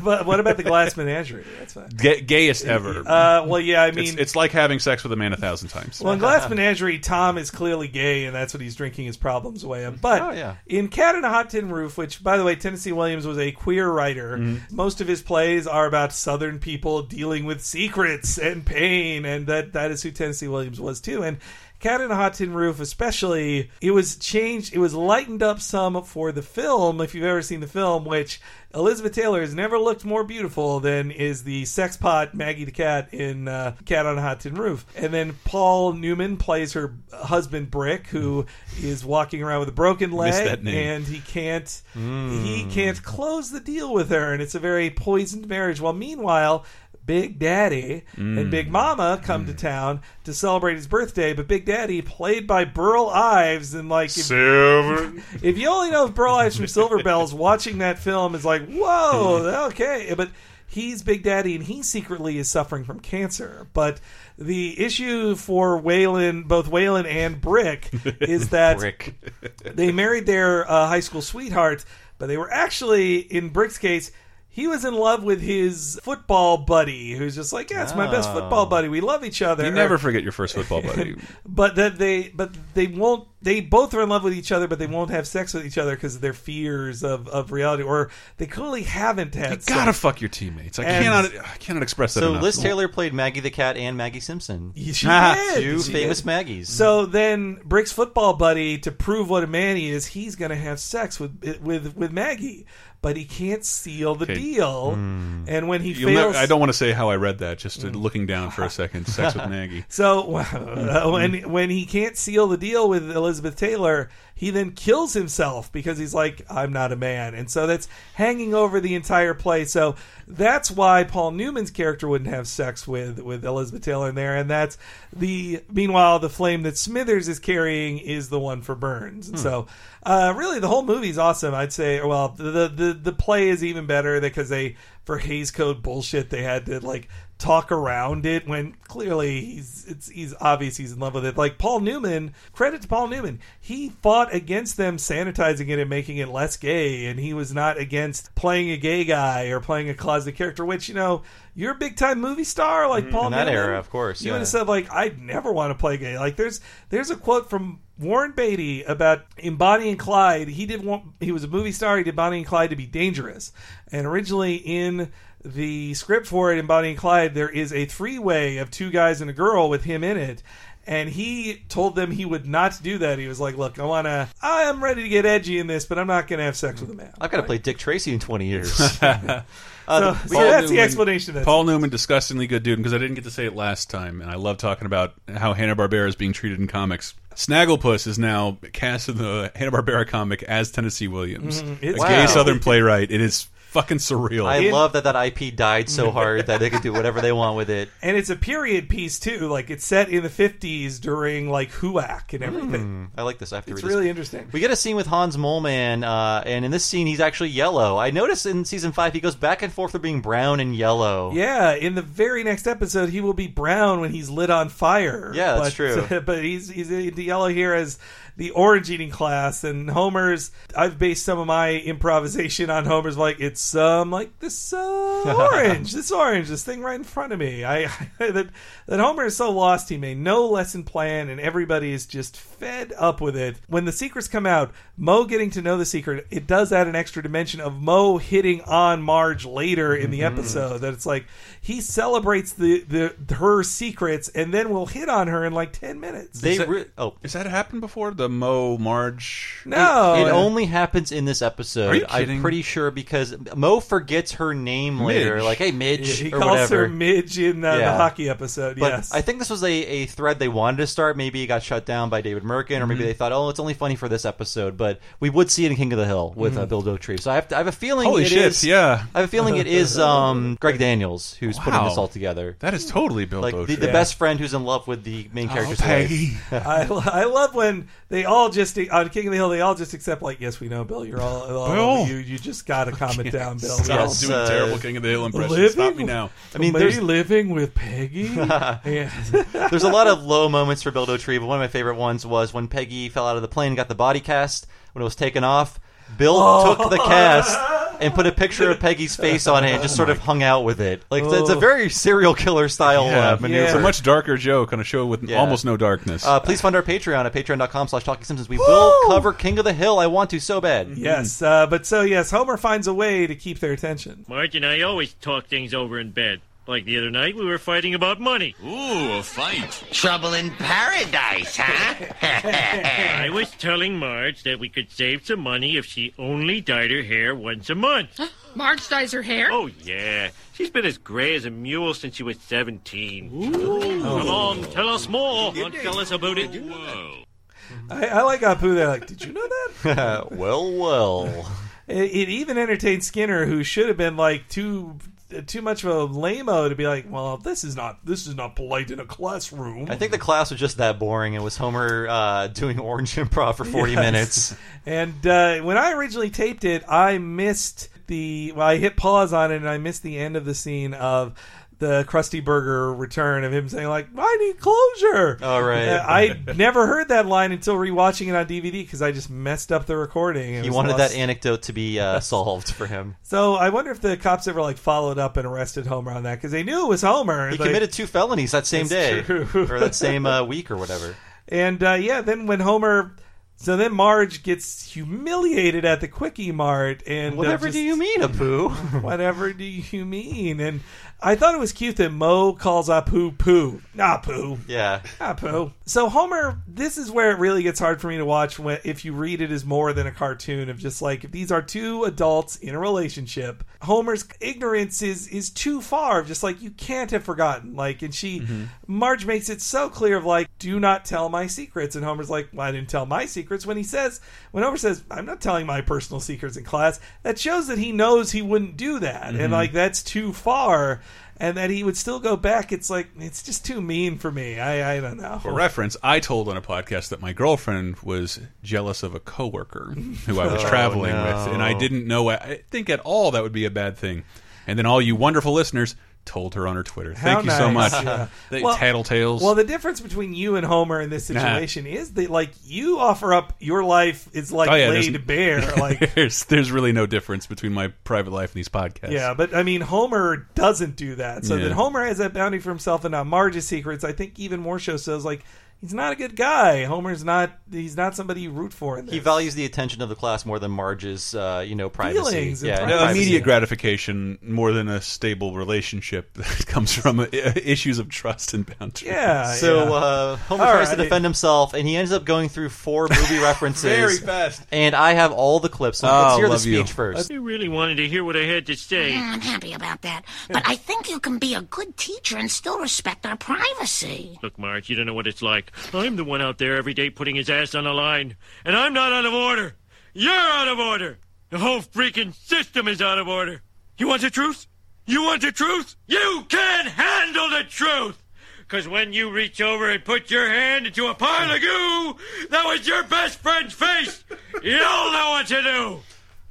but what about the Glass Menagerie? That's fine. Gay, gayest ever. Uh, well, yeah, I mean, it's, it's like having sex with a man a thousand times. Well, in Glass Menagerie, Tom is clearly gay, and that's what he's drinking his problems away on. But Oh, yeah. in Cat on a Hot Tin Roof, which, by the way, Tennessee Williams was a queer writer, Mm-hmm. most of his plays are about Southern people dealing with secrets and pain, and that that is who Tennessee Williams was too. And Cat on a Hot Tin Roof, especially, it was changed, it was lightened up some for the film, if you've ever seen the film, which Elizabeth Taylor has never looked more beautiful than is the sex pot Maggie the Cat in uh, Cat on a Hot Tin Roof. And then Paul Newman plays her husband Brick, who is walking around with a broken leg, that name. and he can't Hmm. he can't close the deal with her, and it's a very poisoned marriage. Well, meanwhile. Big Daddy Mm. and Big Mama come to town to celebrate his birthday, but Big Daddy, played by Burl Ives, and like if, Silver. if you only know Burl Ives from Silver Bells, watching that film is like, whoa, okay. But he's Big Daddy, and he secretly is suffering from cancer. But the issue for Waylon, both Waylon and Brick, is that Brick. they married their uh, high school sweetheart, but they were actually, in Brick's case, he was in love with his football buddy, who's just like, yeah, it's my best football buddy. We love each other. You never forget your first football buddy. but that they but they won't they both are in love with each other but they won't have sex with each other because of their fears of, of reality or they clearly haven't had You gotta sex. fuck your teammates. I And- cannot. I cannot express that So enough. Liz Taylor played Maggie the Cat and Maggie Simpson. She Ah, did. Two She famous did. Maggies. So then Brick's football buddy, to prove what a man he is, he's going to have sex with with with Maggie, but he can't seal the Okay. deal. Hmm. And when he You'll fails, I don't want to say how I read that. Just uh, looking down for a second. Sex with Maggie. So when when he can't seal the deal with Elizabeth Taylor, he then kills himself because he's like, "I'm not a man," and so that's hanging over the entire play. So that's why Paul Newman's character wouldn't have sex with with Elizabeth Taylor in there, and that's the meanwhile the flame that Smithers is carrying is the one for Burns. And So uh, really, the whole movie's awesome. I'd say. Well, the the the play is even better because they for Hays Code bullshit they had to like talk around it when clearly he's it's he's obvious he's in love with it. Like Paul Newman, credit to Paul Newman, he fought against them sanitizing it and making it less gay, and he was not against playing a gay guy or playing a closet character. Which you know, you're a big time movie star like mm-hmm. Paul In that Newman. era, of course, You yeah. would have said like, I'd never want to play gay. Like there's there's a quote from Warren Beatty about in Bonnie and Clyde. He did want he was a movie star. He did Bonnie and Clyde to be dangerous, and originally in the script for it in Bonnie and Clyde, there is a three way of two guys and a girl with him in it. And he told them he would not do that. He was like, "Look, I want to. I am ready to get edgy in this, but I'm not going to have sex with a man." I've got to play Dick Tracy in 20 years. Uh, so that's the explanation. Of that. Paul Newman, disgustingly good dude, because I didn't get to say it last time, and I love talking about how Hanna Barbera is being treated in comics. Snagglepuss is now cast in the Hanna Barbera comic as Tennessee Williams, Mhm. a It's- gay Southern playwright. It is fucking surreal. I love that that IP died so hard that they could do whatever they want with it. and it's a period piece too. Like it's set in the 50s during like HUAC and everything. Hmm, I like this. I have to It's read this. really interesting. We get a scene with Hans Moleman, uh, and in this scene, he's actually yellow. I noticed in season five, he goes back and forth for being brown and yellow. Yeah, in the very next episode, he will be brown when he's lit on fire. Yeah, that's but, true. But he's he's into yellow here as the orange eating class, and Homer's. I've based some of my improvisation on Homer's like it's some like this uh, orange, this orange, this thing right in front of me. I, that that Homer is so lost he made no lesson plan, and everybody is just fed up with it. When the secrets come out, Moe getting to know the secret, it does add an extra dimension of Moe hitting on Marge later in the episode. That it's like he celebrates the the her secrets, and then will hit on her in like ten minutes. They that- re- oh Has that happened before? The Moe Marge? No, It, it only happens in this episode. Are you I'm pretty sure because Moe forgets her name later. Like, hey, Midge, he or calls whatever. her Midge in uh, the Yeah. hockey episode. But yes, I think this was a, a thread they wanted to start. Maybe it got shut down by David Mirkin, or maybe Mhm. they thought, oh, it's only funny for this episode. But we would see it in King of the Hill with uh, Mhm. Bill Dauterive. So I have, to, I have a feeling. Holy it shit, is- yeah. I have a feeling it is um, Greg Daniels who's putting this all together. That is totally Bill like the, Dauterive. the Yeah. best friend who's in love with the main Oh, character's wife. I, I love when they all just on King of the Hill they all just accept like yes we know Bill you're all, all Bill. you you just got to calm it down Bill Stop We doing all- terrible King of the Hill impressions. Living- Stop me now. I mean, me there's- living with Peggy. Yeah. There's a lot of low moments for Bill Dauterive, but one of my favorite ones was when Peggy fell out of the plane and got the body cast. When it was taken off, Bill Oh. took the cast and put a picture of Peggy's face on it and just sort of hung out with it. Like it's a Oh. very serial killer style Yeah, uh, maneuver. It's a much darker joke on a show with Yeah. almost no darkness. Uh, please fund our Patreon at patreon.com slash talking simpsons. We will cover King of the Hill. I want to so bad. Yes, uh, but so yes, Homer finds a way to keep their attention. Marge and I always talk things over in bed. Like the other night, we were fighting about money. Ooh, a fight. Trouble in paradise, huh? I was telling Marge that we could save some money if she only dyed her hair once a month. Marge dyes her hair? Oh, yeah. She's been as gray as a mule since she was 17. Ooh. Come oh. on, tell us more. Tell us about it. I, I like Apu there. Like, did you know that? well, well. It, it even entertained Skinner, who should have been like too too much of a lameo to be like, well, this is not this is not polite in a classroom. I think the class was just that boring. It was Homer uh, doing orange improv for 40 Yes. minutes. And uh, when I originally taped it, I missed the. Well, I hit pause on it, and I missed the end of the scene of the Krusty Burger return of him saying like, "I need closure." All right. Uh, I never heard that line until rewatching it on DVD because I just messed up the recording. He wanted lost. that anecdote to be uh, solved for him. So I wonder if the cops ever like followed up and arrested Homer on that because they knew it was Homer. He Like- committed two felonies that same day, true. or that same uh, week, or whatever. And uh, yeah, then when Homer, so then Marge gets humiliated at the Kwik-E-Mart, and Whatever just- do you mean, Apu? whatever do you mean? And I thought it was cute that Moe calls Apu poo, Apu, Yeah. Apu. So Homer, this is where it really gets hard for me to watch when if you read it as more than a cartoon of just like if these are two adults in a relationship. Homer's ignorance is is too far. Just like you can't have forgotten. Like, and she Marge makes it so clear of like, do not tell my secrets. And Homer's like, well, I didn't tell my secrets. When he says, when Homer says, I'm not telling my personal secrets in class, that shows that he knows he wouldn't do that. Mhm. And like, that's too far. And that he would still go back. It's like, it's just too mean for me. I, I don't know. For reference, I told on a podcast that my girlfriend was jealous of a coworker who I was Oh, traveling no. with, and I didn't know. I think at all that would be a bad thing. And then all you wonderful listeners told her on her Twitter. How Thank you so much. yeah. They Well- tattletales. Well, the difference between you and Homer in this Nah. situation is that, like, you offer up your life is like Oh, yeah, laid bare. Like, there's there's really no difference between my private life and these podcasts. yeah, but I mean, Homer doesn't do that. So Yeah. that Homer has that bounty for himself and not Marge's secrets. I think even more show shows like he's not a good guy. Homer's not. He's not somebody you root for. In this. He values the attention of the class more than Marge's, uh, you know, privacy. Feelings yeah, privacy. No, immediate gratification more than a stable relationship that comes from uh, issues of trust and boundaries. Yeah. So yeah. uh, Homer All tries to defend himself, and he ends up going through four movie references Very fast. And I have all the clips. So Oh, let's hear the love you. speech first. You really wanted to hear what I had to say. Yeah, I'm happy about that. But I think you can be a good teacher and still respect our privacy. Look, Marge, you don't know what it's like. I'm the one out there every day putting his ass on the line, and I'm not out of order. You're out of order. The whole freaking system is out of order. You want the truth? You want the truth? You can't handle the truth! Because when you reach over and put your hand into a pile of goo, that was your best friend's face. You don't know what to do.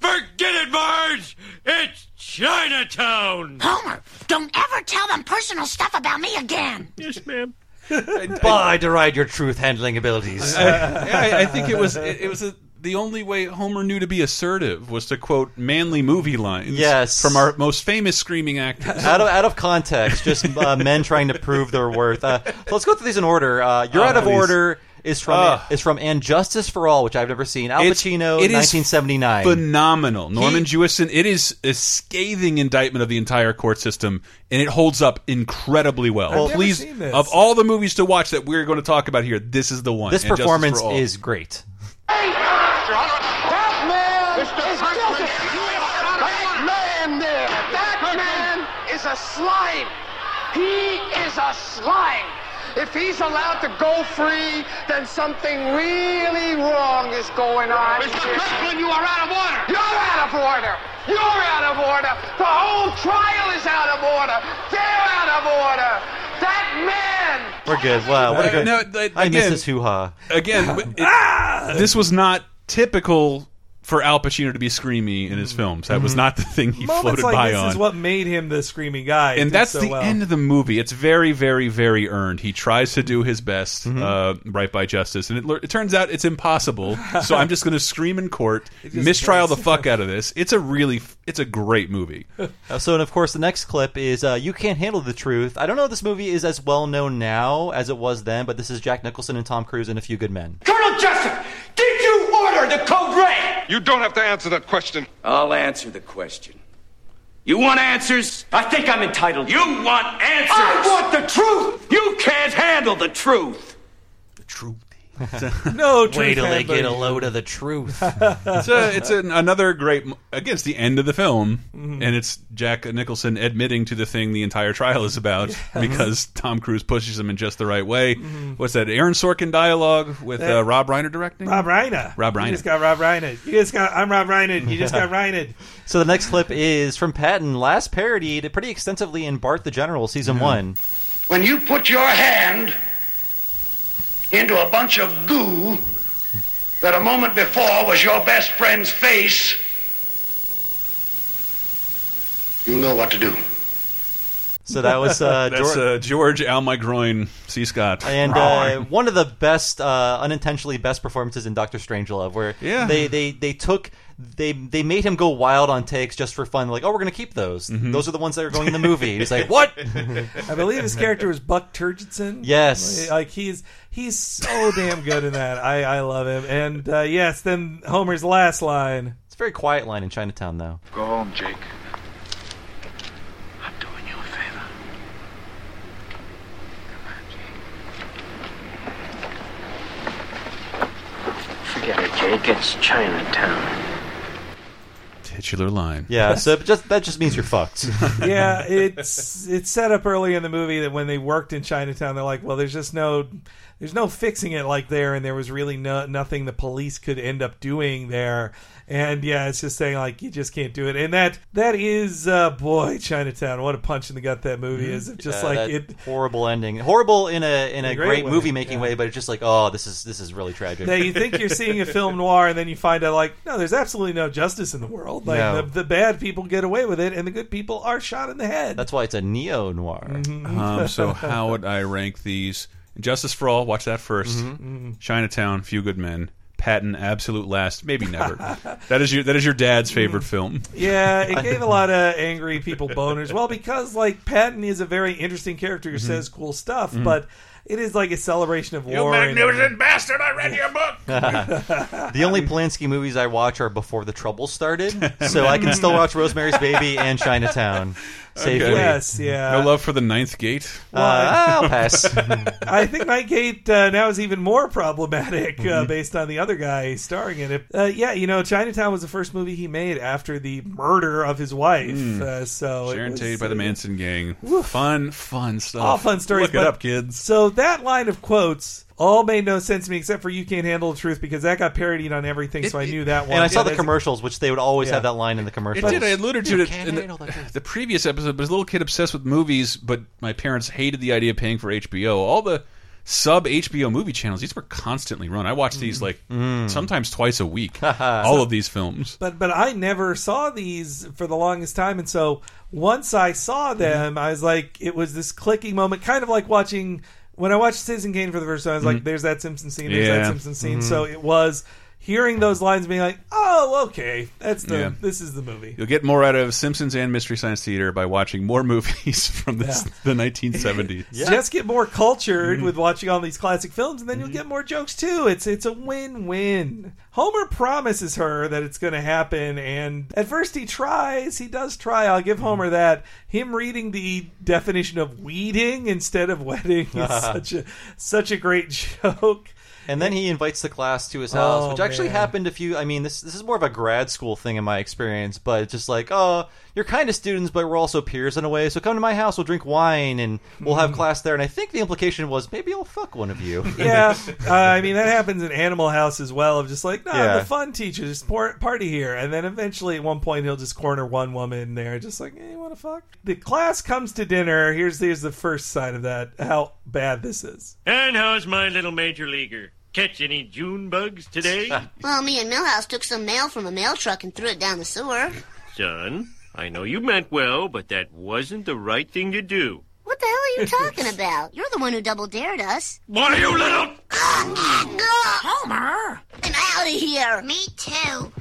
Forget it, Marge. It's Chinatown. Homer, don't ever tell them personal stuff about me again. Yes, ma'am. Bah, I deride your truth handling abilities. I, I, I think it was it, it was a the only way Homer knew to be assertive was to quote manly movie lines. Yes. from our most famous screaming actors. out of out of context, just uh, men trying to prove their worth. Uh, so let's go through these in order. Uh, You're Oh, out of please. order is from Ugh. is from And Justice for All, which I've never seen. Al Pacino, it is 1979. phenomenal. Norman Jewison. It is a scathing indictment of the entire court system, and it holds up incredibly well. I've never Please, seen this. of all the movies to watch that we're going to talk about here, this is the one. This And performance for All. is great. That man is just that man there. That is a slime. He is a slime. If he's allowed to go free, then something really wrong is going on. Mr. Kirkland, you are out of order. You're out of order. You're out of order. The whole trial is out of order. They're out of order. That man. We're good. Wow, what a Uh, no, th- I miss again- his hoo ha. again. it- this was not typical for Al Pacino to be screamy in his films. That was Mhm. not the thing he Moments floated like by this on. is what made him the screaming guy. And that's so the well. end of the movie. It's very, very, very earned. He tries to do his best, Mm-hmm. uh, right by justice, and it, lear- it turns out it's impossible. so I'm just going to scream in court, mistrial the fuck out of this. It's a really, f- it's a great movie. Uh, so, and of course, the next clip is uh, "You Can't Handle the Truth." I don't know if this movie is as well known now as it was then, but this is Jack Nicholson and Tom Cruise in A Few Good Men. Colonel Jessup, did you order the code red? You don't have to answer that question. I'll answer the question. You want answers? I think I'm entitled. You want answers? I want the truth. You can't handle the truth. the truth. no, Wait till they get a load of the truth. it's a, it's an, another great m- against the end of the film, Mhm. and it's Jack Nicholson admitting to the thing the entire trial is about because Tom Cruise pushes him in just the right way. Mhm. What's that? Aaron Sorkin dialogue with That- uh, Rob Reiner directing. Rob Reiner. Rob Reiner. You just got Rob Reiner. You just got. I'm Rob Reiner. You just got Reiner. So the next clip is from Patton, last parodied pretty extensively in Bart the General season one. When you put your hand into a bunch of goo that a moment before was your best friend's face, you know what to do. So that was uh, That's George, uh, George Al My Groin C. Scott. and uh, one of the best, uh, unintentionally best performances in Doctor Strangelove, where Yeah. they, they they took they they made him go wild on takes just for fun. Like, oh, we're gonna keep those. Mm-hmm. Those are the ones that are going in the movie. He's like, what? I believe his character was Buck Turgidson. Yes. like he's he's so damn good in that. I I love him. And uh, yes, then Homer's last line. It's a very quiet line in Chinatown, though. Go home, Jake. I'm doing you a favor. Come on, Jake. Forget it, Jake. It's Chinatown. Titular line. Yeah, so just that just means you're fucked. yeah, it's it's set up early in the movie that when they worked in Chinatown, they're like, well, there's just no there's no fixing it like there, and there was really no, nothing the police could end up doing there. And yeah, it's just saying like you just can't do it, and that that is uh, boy Chinatown. What a punch in the gut that movie is! Of just Yeah, like it. horrible ending, horrible in a in a, a great great, movie making way, but it's just like, oh, this is this is really tragic. That you think you're seeing a film noir, and then you find out like no, there's absolutely no justice in the world. Like No. the, the bad people get away with it, and the good people are shot in the head. That's why it's a neo noir. Mm-hmm. Um, so how would I rank these? Justice for All, watch that 1st Mm-hmm. Chinatown, Few Good Men. Patton, absolute last, maybe never. that is your that is your dad's favorite film. Yeah, it gave a lot of angry people boners. Well, because like Patton is a very interesting character who Mm-hmm. says cool stuff, but it is like a celebration of You war. and- magnificent bastard! I read your book. the only Polanski movies I watch are before the Troubles started, so I can still watch Rosemary's Baby and Chinatown safely. Okay. Yes, yeah. No love for the Ninth Gate. Uh, I'll pass. I think Nightgate uh, now is even more problematic uh, Mm-hmm. based on the other guy starring in it. Uh, yeah, you know, Chinatown was the first movie he made after the murder of his wife. Mm. Uh, so it Sharon was, Tate by the uh, Manson Gang. Fun, fun stuff. all fun stories. Look it but- up, kids. So that line of quotes all made no sense to me except for "You can't handle the truth" because that got parodied on everything. so I knew that one. And I saw Yeah, the commercials, which they would always Yeah. have that line in the It commercials. did. I alluded to You it in the, the the previous episode. But as a little kid obsessed with movies, but my parents hated the idea of paying for HBO. All the sub HBO movie channels, these were constantly run. I watched these like Mm. sometimes twice a week. all of these films. But but I never saw these for the longest time, and so once I saw them, I was like, it was this clicking moment, kind of like watching when I watched Citizen Kane for the first time. I was like, Mhm. there's that Simpson scene, there's Yeah. that Simpson scene. Mhm. So it was. Hearing those lines, being like, "Oh, okay, that's the Yeah. this is the movie." You'll get more out of Simpsons and Mystery Science Theater by watching more movies from this, the 1970s. Just get more cultured Mm-hmm. with watching all these classic films, and then you'll get more jokes too. It's it's a win win. Homer promises her that it's going to happen, and at first he tries. He does try. I'll give Homer that. Him reading the definition of weeding instead of wedding is such a such a great joke. And then he invites the class to his house, Oh, which actually man. happened a few. I mean, this this is more of a grad school thing in my experience, but it's just like, oh, you're kind of students, but we're also peers in a way. So come to my house, we'll drink wine, and we'll have class there. And I think the implication was maybe I'll fuck one of you. yeah, uh, I mean that happens in Animal House as well. Of just like, no, Yeah. the fun teacher, just par- party here, and then eventually at one point he'll just corner one woman there, just like, hey, you want to fuck? The class comes to dinner. Here's here's the first side of that. How bad this is. And how's my little major leaguer? Catch any June bugs today? Well, me and Milhouse took some mail from a mail truck and threw it down the sewer. Son, I know you meant well, but that wasn't the right thing to do. What the hell are you talking about? You're the one who double dared us. Why, are you little... Homer! I'm out of here. Me too.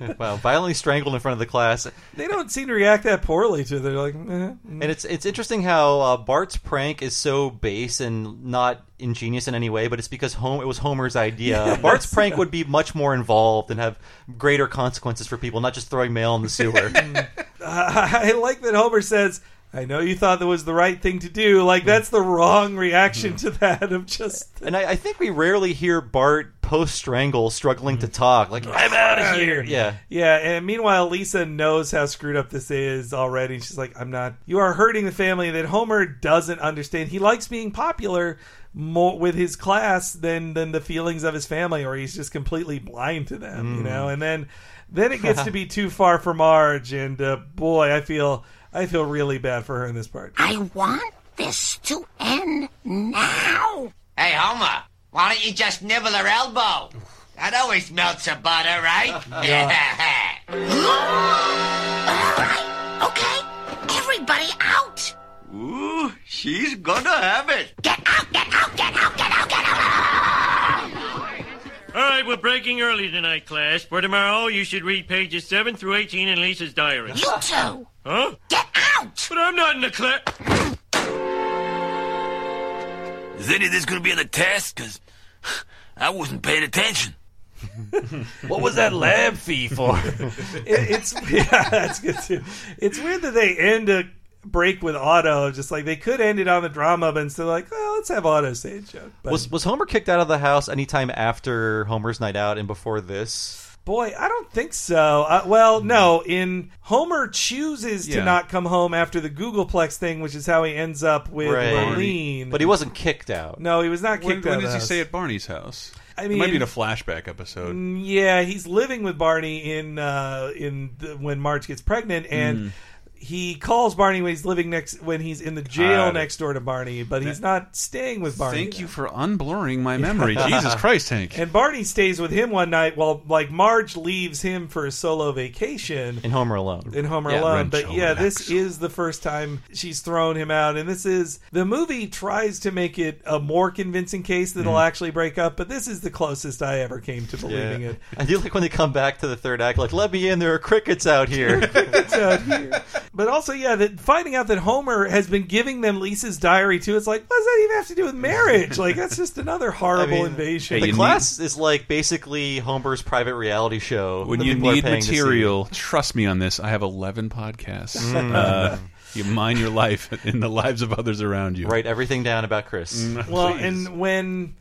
wow, violently strangled in front of the class. They don't seem to react that poorly to. it. They're like, eh. And it's it's interesting how uh, Bart's prank is so base and not ingenious in any way, but it's because Home it was Homer's idea. Yes. Bart's prank would be much more involved and have greater consequences for people, not just throwing mail in the sewer. I like that Homer says. I know you thought that was the right thing to do. Like that's the wrong reaction to that. Of just and I, I think we rarely hear Bart post strangle struggling to talk. Like I'm out of here. Yeah. Yeah, and meanwhile, Lisa knows how screwed up this is already. She's like, I'm not. You are hurting the family that Homer doesn't understand. He likes being popular more with his class than than the feelings of his family, or he's just completely blind to them, you Mm. know? And then then it gets to be too far for Marge, and uh, boy, I feel I feel really bad for her in this part. I want this to end now. Hey, Homer, why don't you just nibble her elbow? That always melts her butter, right? Okay, everybody out. Ooh, she's gonna have it. Get out, get out, get out, get out, get out. All right, we're breaking early tonight, class. For tomorrow, you should read pages 7 through 18 in Lisa's diary. You two. Huh? Get out! But I'm not in the class. Is any of this going to be on the test? Because I wasn't paying attention. What was that lab fee for? it, it's yeah, that's good too. It's weird that they end a break with Otto. Just like they could end it on the drama, but instead like, well, let's have Otto say a joke. But Was was Homer kicked out of the house anytime after Homer's night out and before this? Boy, I don't think so. Uh, well, no. In Homer chooses to Yeah. not come home after the Googolplex thing, which is how he ends up with Marlene. But he wasn't kicked out. No, he was not When, kicked when out. of does the he house. stay at Barney's house? I it might be mean- in a flashback episode. Mm, Yeah, he's living with Barney in uh, in the, when Marge gets pregnant, and Mm. He calls Barney when he's living next when he's in the jail Got next door to Barney, but he's not staying with Barney. Thank you for unblurring my memory. Jesus Christ, Hank. And Barney stays with him one night while like Marge leaves him for a solo vacation In Homer Alone. in Homer Yeah, Alone. Rancho But yeah, this is the first time she's thrown him out, and this is the movie tries to make it a more convincing case that they'll Mhm. actually break up. But this is the closest I ever came to believing it. I do like when they come back to the third act, like, let me in, there are crickets out here. It's out here. But also, yeah, that finding out that Homer has been giving them Lisa's diary too. It's like, what does that even have to do with marriage? Like, that's just another horrible I mean, invasion. The class is like basically Homer's private reality show. When you need paying to see. material, trust me on this. I have 11 podcasts. Mm. Uh, you mine your life in the lives of others around you. Write everything down about Chris. Mm, Well, please. and when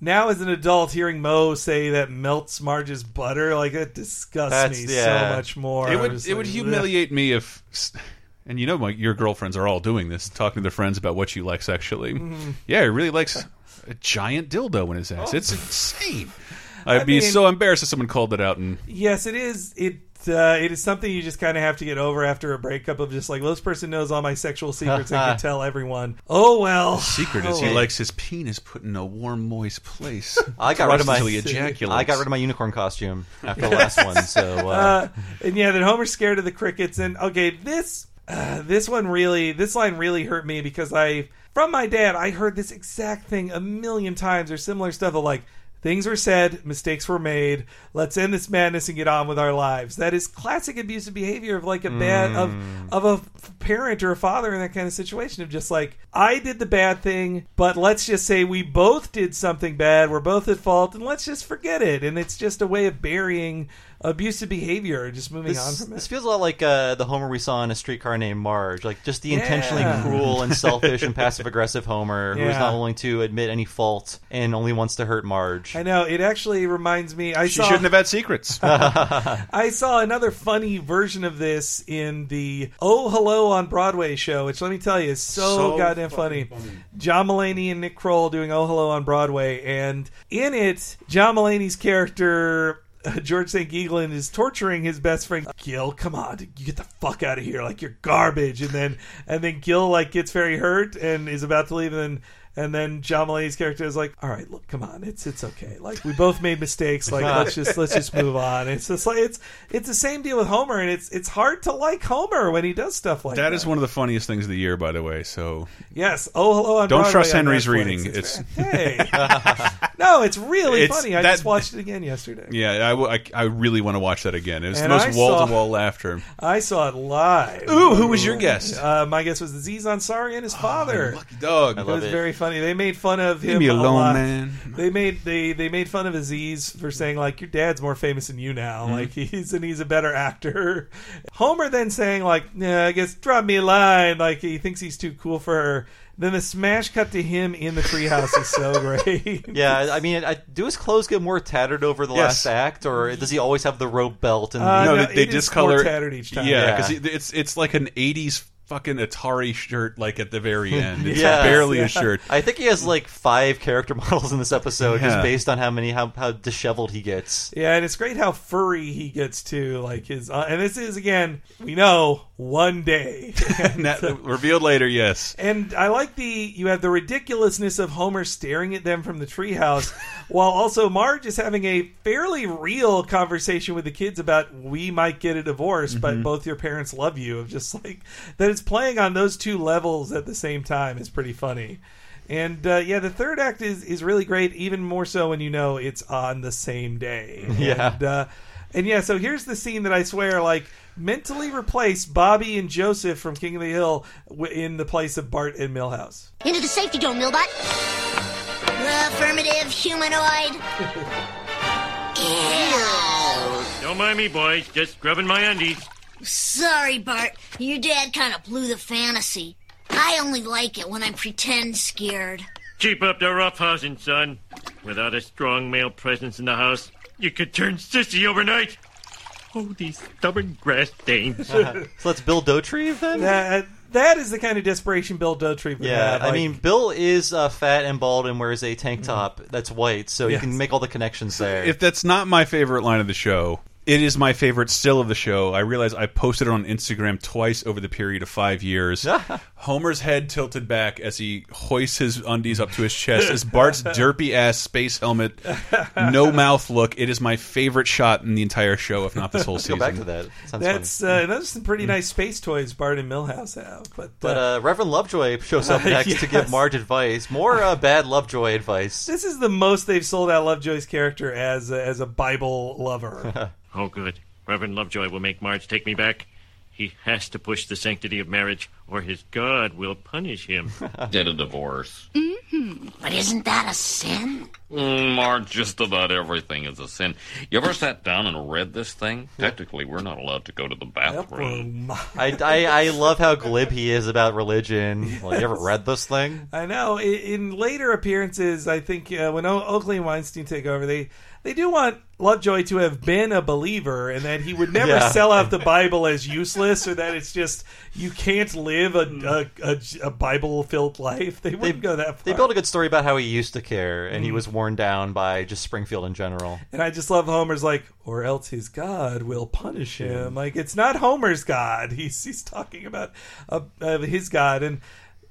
now as an adult hearing Moe say that melts Marge's butter, like that disgusts That's- me yeah. so much more. It I'm would just it would like, humiliate me if, and you know, my, your girlfriends are all doing this, talking to their friends about what you like sexually. Mhm. Yeah, he really likes a giant dildo in his ass. Oh. It's insane. I'd I be mean- so embarrassed if someone called it out. And Yes, it is. It uh, it is something you just kind of have to get over after a breakup of just like well, this person knows all my sexual secrets and can tell everyone. Oh well. the secret is Oh, he well. likes his penis put in a warm, moist place. I got rid of my until. I got rid of my unicorn costume after the last one. So uh, Uh, and yeah, then Homer's scared of the crickets. And okay, this uh, this one really, this line really hurt me because I, from my dad, I heard this exact thing a million times or similar stuff of like, Things were said, mistakes were made. Let's end this madness and get on with our lives. That is classic abusive behavior of like a bad of Mm. of a parent or a father in that kind of situation of just like I did the bad thing, but let's just say we both did something bad. We're both at fault, and let's just forget it. And it's just a way of burying abusive behavior, just moving on This, from it. this feels a lot like uh, the Homer we saw in a streetcar named Marge, like just the intentionally Yeah. cruel and selfish and passive aggressive Homer who is Yeah. not willing to admit any fault and only wants to hurt Marge. I know it actually reminds me. I She saw, shouldn't have had secrets. I saw another funny version of this in the Oh Hello on Broadway show, which let me tell you is so, So goddamn funny. John Mulaney and Nick Kroll doing Oh Hello on Broadway, and in it, John Mulaney's character. George St. Geegland is torturing his best friend Gil. Come on, you get the fuck out of here! Like you're garbage. And then and then Gil like gets very hurt and is about to leave, and then and then John Mulaney's character is like, "All right, look, come on, it's it's okay. Like we both made mistakes. Like let's just let's just move on." It's just like it's it's the same deal with Homer, and it's it's hard to like Homer when he does stuff like that. that is one of the funniest things of the year, by the way. So yes. Oh, hello on don't Broadway trust Henry's Netflix. reading. It's, It's, hey, no, it's really It's funny. I that- just watched it again yesterday. yeah, I I really want to watch that again. It was And the most wall to wall laughter. I saw it live. Ooh, who was your guest? Uh, my guest was Aziz Ansari and his father. lucky dog. I It was it. very funny. They made fun of Leave him. me a alone, lot. man. They made they they made fun of Aziz for saying like your dad's more famous than you now. Mhm. Like he's and he's a better actor. Homer then saying like, yeah, I guess drop me a line. Like he thinks he's too cool for her. Then the smash cut to him in the treehouse is so great. Yeah, I mean, I, do his clothes get more tattered over the Yes. last act, or does he always have the rope belt? And Uh, no, no, they, they it is discolor more tattered each time. Yeah, Yeah. because it's it's like an '80s fucking Atari shirt, like at the very end. It's Yes. barely Yeah. a shirt. I think he has like five character models in this episode, Yeah. just based on how many how how disheveled he gets. Yeah, and it's great how furry he gets too. Like his, uh, and this is again, we know one day. That- revealed later, yes. And I like the you have the ridiculousness of Homer staring at them from the treehouse, while also Marge is having a fairly real conversation with the kids about we might get a divorce, but Mhm. both your parents love you. Of just like that, it's playing on those two levels at the same time is pretty funny. And uh, yeah, the third act is is really great, even more so when you know it's on the same day. Yeah. And, uh, and yeah, so here's the scene that I swear, like, mentally replace Bobby and Joseph from King of the Hill in the place of Bart and Milhouse. Into the safety dome, Milbot. Affirmative, humanoid. Ew. Don't mind me, boys. Just scrubbing my undies. Sorry, Bart. Your dad kind of blew the fantasy. I only like it when I'm pretend scared. Keep up the roughhousing, son. Without a strong male presence in the house, you could turn sissy overnight. Oh, these stubborn grass stains. so let's Bill Dauterive then. That that is the kind of desperation Bill Dauterive would Yeah, have. I like- mean, Bill is uh, fat and bald and wears a tank top that's white, so Yes. you can make all the connections there. If that's not my favorite line of the show, it is my favorite still of the show. I realize I posted it on Instagram twice over the period of five years. Homer's head tilted back as he hoists his undies up to his chest as Bart's derpy ass space helmet, no mouth look. It is my favorite shot in the entire show, if not this whole Go season. back to that. Sounds that's uh, those are some pretty nice space toys Bart and Milhouse have. But, But uh, Reverend Lovejoy shows up next to give Marge advice. More uh, bad Lovejoy advice. this is the most they've sold out Lovejoy's character as a, as a Bible lover. Oh, good. Reverend Lovejoy will make Marge take me back. He has to push the sanctity of marriage, or his God will punish him. Get a divorce. Mm-hmm. But isn't that a sin? Mm, Marge, just about everything is a sin. You ever sat down and read this thing? Technically, we're not allowed to go to the bathroom. I, I, I love how glib he is about religion. Like, you ever read this thing? I know. In, in later appearances, I think uh, when o- Oakley and Weinstein take over, they they do want Lovejoy to have been a believer, and that he would never Yeah. sell out the Bible as useless, or that it's just you can't live a a, a, a Bible filled life. They wouldn't go that far. They built a good story about how he used to care, and he Mhm. was worn down by just Springfield in general. And I just love Homer's like, or else his God will punish him. Like it's not Homer's God. He's he's talking about uh, uh, his God, and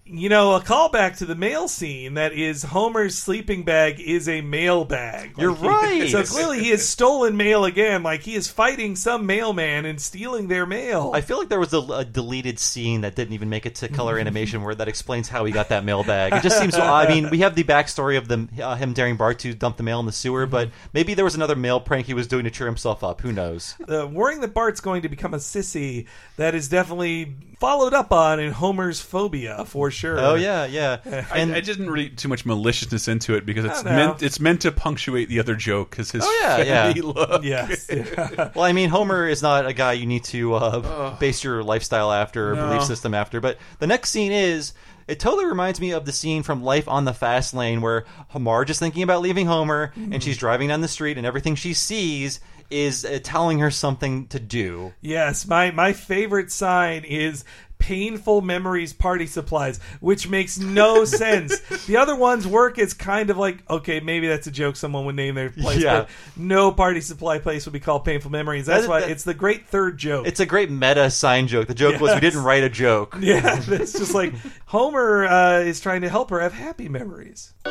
you know, a callback to the mail scene that is Homer's sleeping bag is a mail bag. You're he- right. so clearly he has stolen mail again. Like he is fighting some mailman and stealing their mail. I feel like there was a, a deleted scene that didn't even make it to color animation where that explains how he got that mail bag. It just seems. I mean, we have the backstory of them, uh, him daring Bart to dump the mail in the sewer, but maybe there was another mail prank he was doing to cheer himself up. Who knows? uh, worrying that Bart's going to become a sissy that is definitely followed up on in Homer's phobia for sure. Oh yeah, yeah. I, I didn't read too much maliciousness into it because it's meant it's meant to punctuate the other joke because his Oh yeah, yeah. look. Yes. well, I mean, Homer is not a guy you need to uh, base your lifestyle after or No. belief system after. But the next scene is. It totally reminds me of the scene from Life on the Fast Lane where Marge is thinking about leaving Homer and she's driving down the street and everything she sees is uh, telling her something to do. Yes, my my favorite sign is painful memories party supplies, which makes no sense. The other ones work as kind of like okay, maybe that's a joke someone would name their place, Yeah. but no party supply place would be called painful memories. That's That- why that- it's the great third joke. It's a great meta sign joke. The joke was we Yes. didn't write a joke. yeah, it's just like Homer uh, is trying to help her have happy memories. I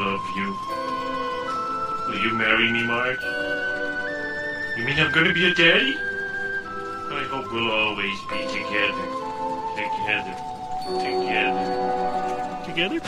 love you. Will you marry me, Marge? You mean I'm gonna be a daddy? I hope we'll always be together. Together. Together? Together?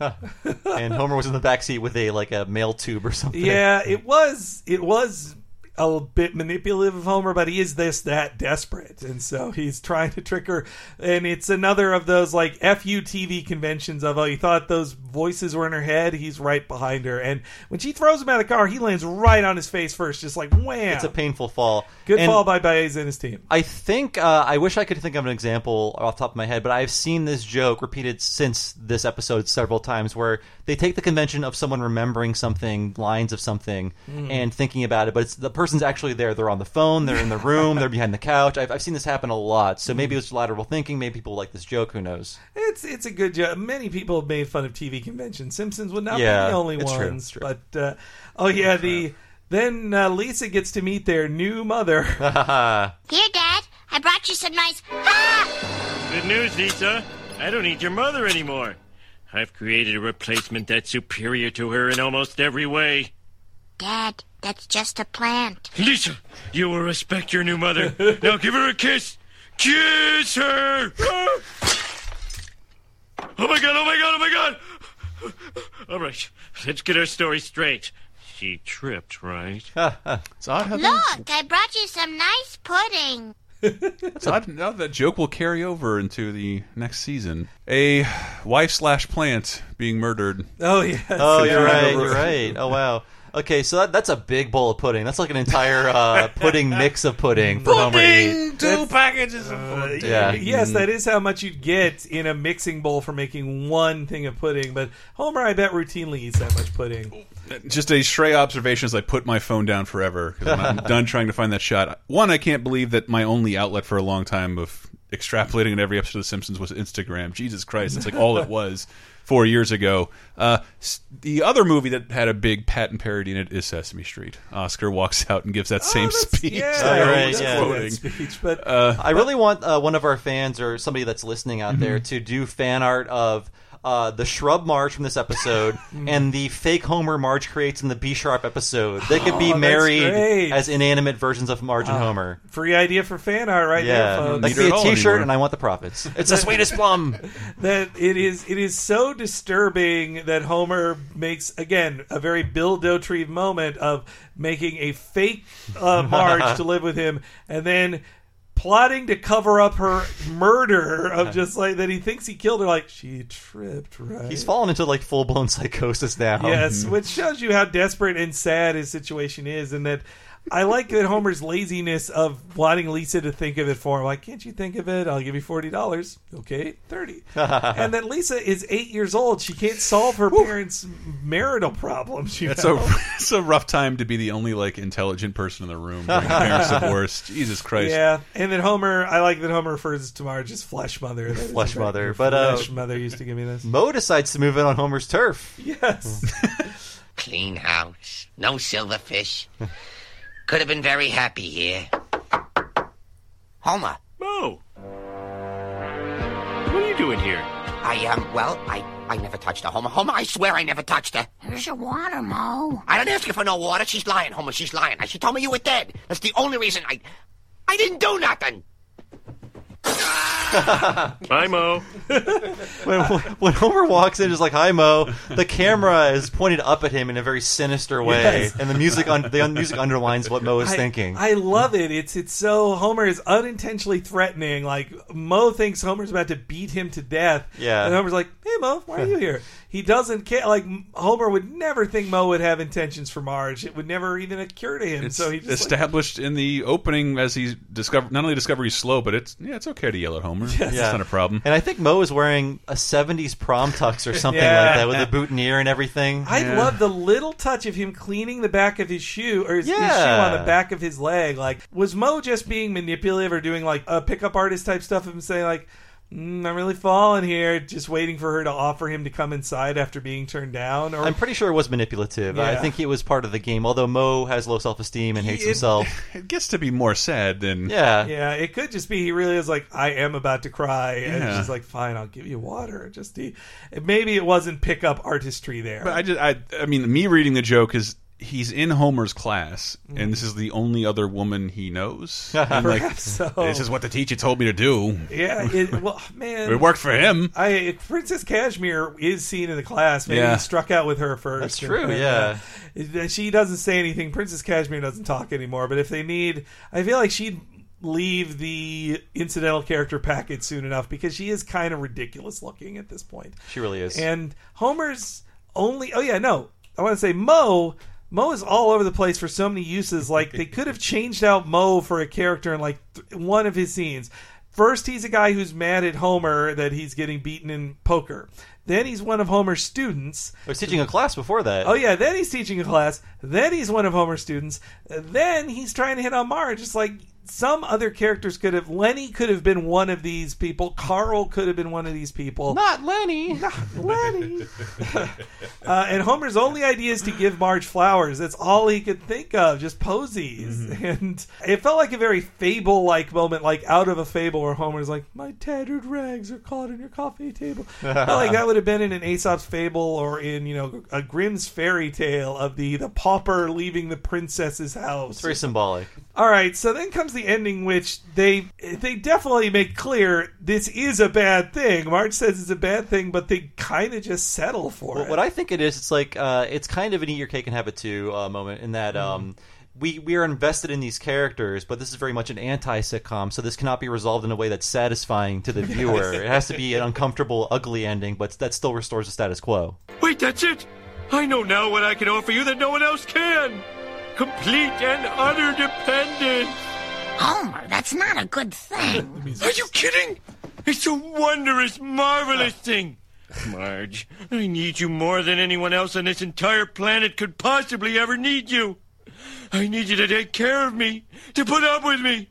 and Homer was in the back seat with a like a mail tube or something. Yeah, it was it was a bit manipulative of Homer, but he is this that desperate, and so he's trying to trick her. And it's another of those like fu TV conventions of oh, you thought those voices were in her head, he's right behind her, and when she throws him out of the car, he lands right on his face first, just like wham. It's a painful fall. Good And fall by Baez and his team. I think uh, I wish I could think of an example off the top of my head, but I've seen this joke repeated since this episode several times, where they take the convention of someone remembering something, lines of something, Mm. and thinking about it, but it's the person's actually there. They're on the phone, they're in the room, they're behind the couch. I've, I've seen this happen a lot. So maybe it's lateral thinking. Maybe people like this joke. Who knows? It's it's a good joke. Many people have made fun of TV conventions. Simpsons would not Yeah, be the only it's true, ones. it's true. But uh, oh yeah, the then uh, Lisa gets to meet their new mother. Here, Dad, I brought you some nice. Good news, Lisa. I don't need your mother anymore. I've created a replacement that's superior to her in almost every way. Dad, that's just a plant. Lisa, you will respect your new mother. now give her a kiss. Kiss her! Oh my god, oh my god, oh my god! All right, let's get our story straight. She tripped, right? it's odd how Look, I brought you some nice pudding. It's odd now that joke will carry over into the next season. A wife slash plant being murdered. Oh yeah. Oh, you're right. You're right. Oh wow. Okay, so that, that's a big bowl of pudding. That's like an entire uh, pudding mix of pudding for Homer to eat. Two packages of Uh, Yeah. Yes, that is how much you'd get in a mixing bowl for making one thing of pudding. But Homer, I bet, routinely eats that much pudding. Just a stray observation as I put my phone down forever because I'm done trying to find that shot. One, I can't believe that my only outlet for a long time of extrapolating in every episode of The Simpsons was Instagram. Jesus Christ, it's like all it was four years ago. Uh, the other movie that had a big Patton parody in it is Sesame Street. Oscar walks out and gives that same speech. yeah, that I right, yeah. quoting. speech, but Uh, I really want uh, one of our fans or somebody that's listening out there Mm-hmm. to do fan art of uh, the Shrub Marge from this episode Mm-hmm. and the fake Homer Marge creates in the B Sharp episode. They could be Oh, that's married great. as inanimate versions of Marge and Ah, Homer. Free idea for fan art, right yeah, there, folks. that could be a T-shirt, and I want the profits. It's the sweetest plum. that it is it is so disturbing that Homer makes again a very Bill Dauterive moment of making a fake uh, Marge to live with him, and then plotting to cover up her murder of just like that he thinks he killed her. Like she tripped, right? He's fallen into like full blown psychosis now. Yes, mm-hmm. which shows you how desperate and sad his situation is, and that I like that Homer's laziness of wanting Lisa to think of it for him. Like, can't you think of it? I'll give you forty dollars. Okay, thirty. and that Lisa is eight years old. She can't solve her parents' marital problems. You It's know? a it's a rough time to be the only like intelligent person in the room during parents' divorce. Jesus Christ! Yeah, and then Homer. I like that Homer refers to Marge as flesh mother. That is Flesh mother, Her but, uh, flesh mother used to give me this. Moe decides to move in on Homer's turf. Yes. Clean house. No silverfish. Could have been very happy here. Homer. Moe. What are you doing here? I, um, well, I, I never touched her, Homer. Homer, I swear I never touched her. Here's your water, Moe. I didn't ask you for no water. She's lying, Homer. She's lying. She told me you were dead. That's the only reason I, I didn't do nothing. Bye, Moe. when, when Homer walks in, just like "Hi, Moe," the camera is pointed up at him in a very sinister way, Yes. and the music un- the un- music underlines what Moe is I, thinking. I love it. It's it's so Homer is unintentionally threatening. Like Moe thinks Homer's about to beat him to death. Yeah. and Homer's like, "Hey Moe, why are you here?" He doesn't care. Like Homer would never think Moe would have intentions for Marge. It would never even occur to him. It's so he just like, established in the opening as he's discovered. Not only discover he's slow, but it's yeah, it's okay to yell at Homer. It's not a problem. And I think Moe is wearing a '70s prom tux or something Yeah. like that with a boutonniere and everything. I love the little touch of him cleaning the back of his shoe or his, his shoe on the back of his leg. Like, was Moe just being manipulative or doing like a pickup artist type stuff of him saying like, mm, "I'm really falling here," just waiting for her to offer him to come inside after being turned down? Or I'm pretty sure it was manipulative. I think it was part of the game. Although Moe has low self esteem and hates It- himself. It gets to be more sad than Yeah. Yeah, it could just be he really is like, I am about to cry, and Yeah. she's like, fine, I'll give you water. Just he, maybe it wasn't pickup artistry there. But I just, I, I mean, me reading the joke is he's in Homer's class, Mm. and this is the only other woman he knows. And like, Perhaps so. this is what the teacher told me to do. Yeah, it, well, man, It worked for him. I Princess Kashmir is seen in the class. Maybe Yeah. he struck out with her first. That's true, And, yeah. uh, she doesn't say anything. Princess Kashmir doesn't talk anymore. But if they need, I feel like she'd leave the incidental character packet soon enough because she is kind of ridiculous looking at this point. She really is. And Homer's only. Oh yeah, no. I want to say Moe. Moe is all over the place for so many uses. Like they could have changed out Moe for a character in like th- one of his scenes. First, he's a guy who's mad at Homer that he's getting beaten in poker. Then he's one of Homer's students. I was teaching a class before that. Oh yeah, then he's teaching a class. Then he's one of Homer's students. Then he's trying to hit on Marge. It's like some other characters could have. Lenny could have been one of these people. Carl could have been one of these people. Not Lenny. Not Lenny. uh, and Homer's only idea is to give Marge flowers. That's all he could think of, just posies. Mm-hmm. And it felt like a very fable-like moment, like out of a fable, where Homer's like, "My tattered rags are caught on your coffee table." Felt like that would have been in an Aesop's fable or in you know a Grimm's fairy tale of the the pauper leaving the princess's house. It's very symbolic. All right, so then comes the ending, which they they definitely make clear this is a bad thing. Marge says it's a bad thing, but they kind of just settle for Well, it. what I think it is, it's like uh, it's kind of an eat your cake and have it too uh, moment in that Mm-hmm. um, we we are invested in these characters, but this is very much an anti sitcom, so this cannot be resolved in a way that's satisfying to the viewer. it has to be an uncomfortable, ugly ending, but that still restores the status quo. Wait, that's it? I know now what I can offer you that no one else can. Complete and utter dependence. Homer, that's not a good thing. Are you kidding? It's a wondrous, marvelous thing. Marge, I need you more than anyone else on this entire planet could possibly ever need you. I need you to take care of me, to put up with me.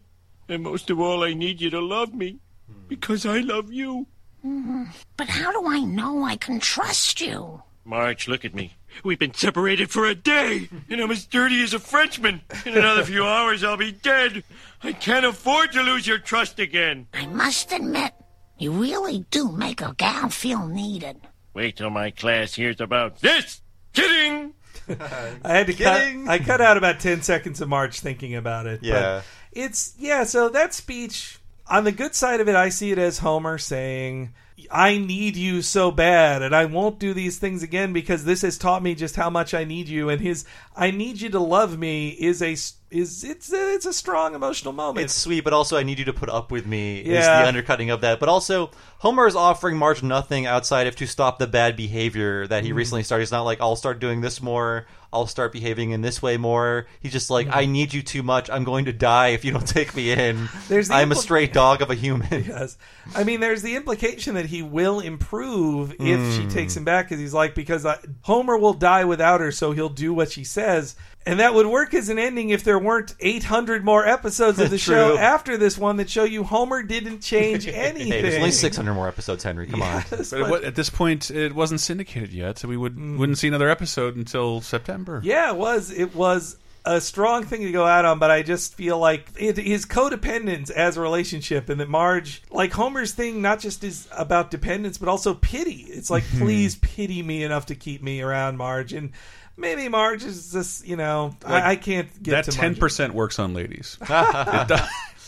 And most of all, I need you to love me. Because I love you. Mhm. But how do I know I can trust you? Marge, look at me. We've been separated for a day, and I'm as dirty as a Frenchman. In another few hours, I'll be dead. I can't afford to lose your trust again. I must admit, you really do make a gal feel needed. Wait till my class hears about this. Kidding. I had to cut. I cut out about ten seconds of Marge thinking about it. but Yeah. it's yeah. So that speech, on the good side of it, I see it as Homer saying, "I need you so bad, and I won't do these things again because this has taught me just how much I need you." And his "I need you to love me" is a is it's a, it's a strong emotional moment. It's sweet, but also I need you to put up with me is Yeah. the undercutting of that. But also, Homer is offering Marge nothing outside of to stop the bad behavior that he Mhm. recently started. He's not like, I'll start doing this more, I'll start behaving in this way more. He's just like, Mhm. I need you too much. I'm going to die if you don't take me in. There's the I'm a impl- stray dog of a human. Yes. I mean, there's the implication that he will improve if she Mm. takes him back, because he's like, because I, Homer will die without her, so he'll do what she says. And that would work as an ending if there weren't 800 more episodes of the show after this one that show you Homer didn't change anything. Hey, there's only 600 more episodes, Henry. Come on. Yes, But at this point, it wasn't syndicated yet, so we would wouldn't see another episode until September. Yeah, it was. It was a strong thing to go out on, but I just feel like it, his codependence as a relationship, and that Marge, like Homer's thing, not just is about dependence, but also pity. It's like, Mhm. please pity me enough to keep me around, Marge, and maybe Marge is just, you know, Like, I, I can't get that to ten percent works on ladies. It do-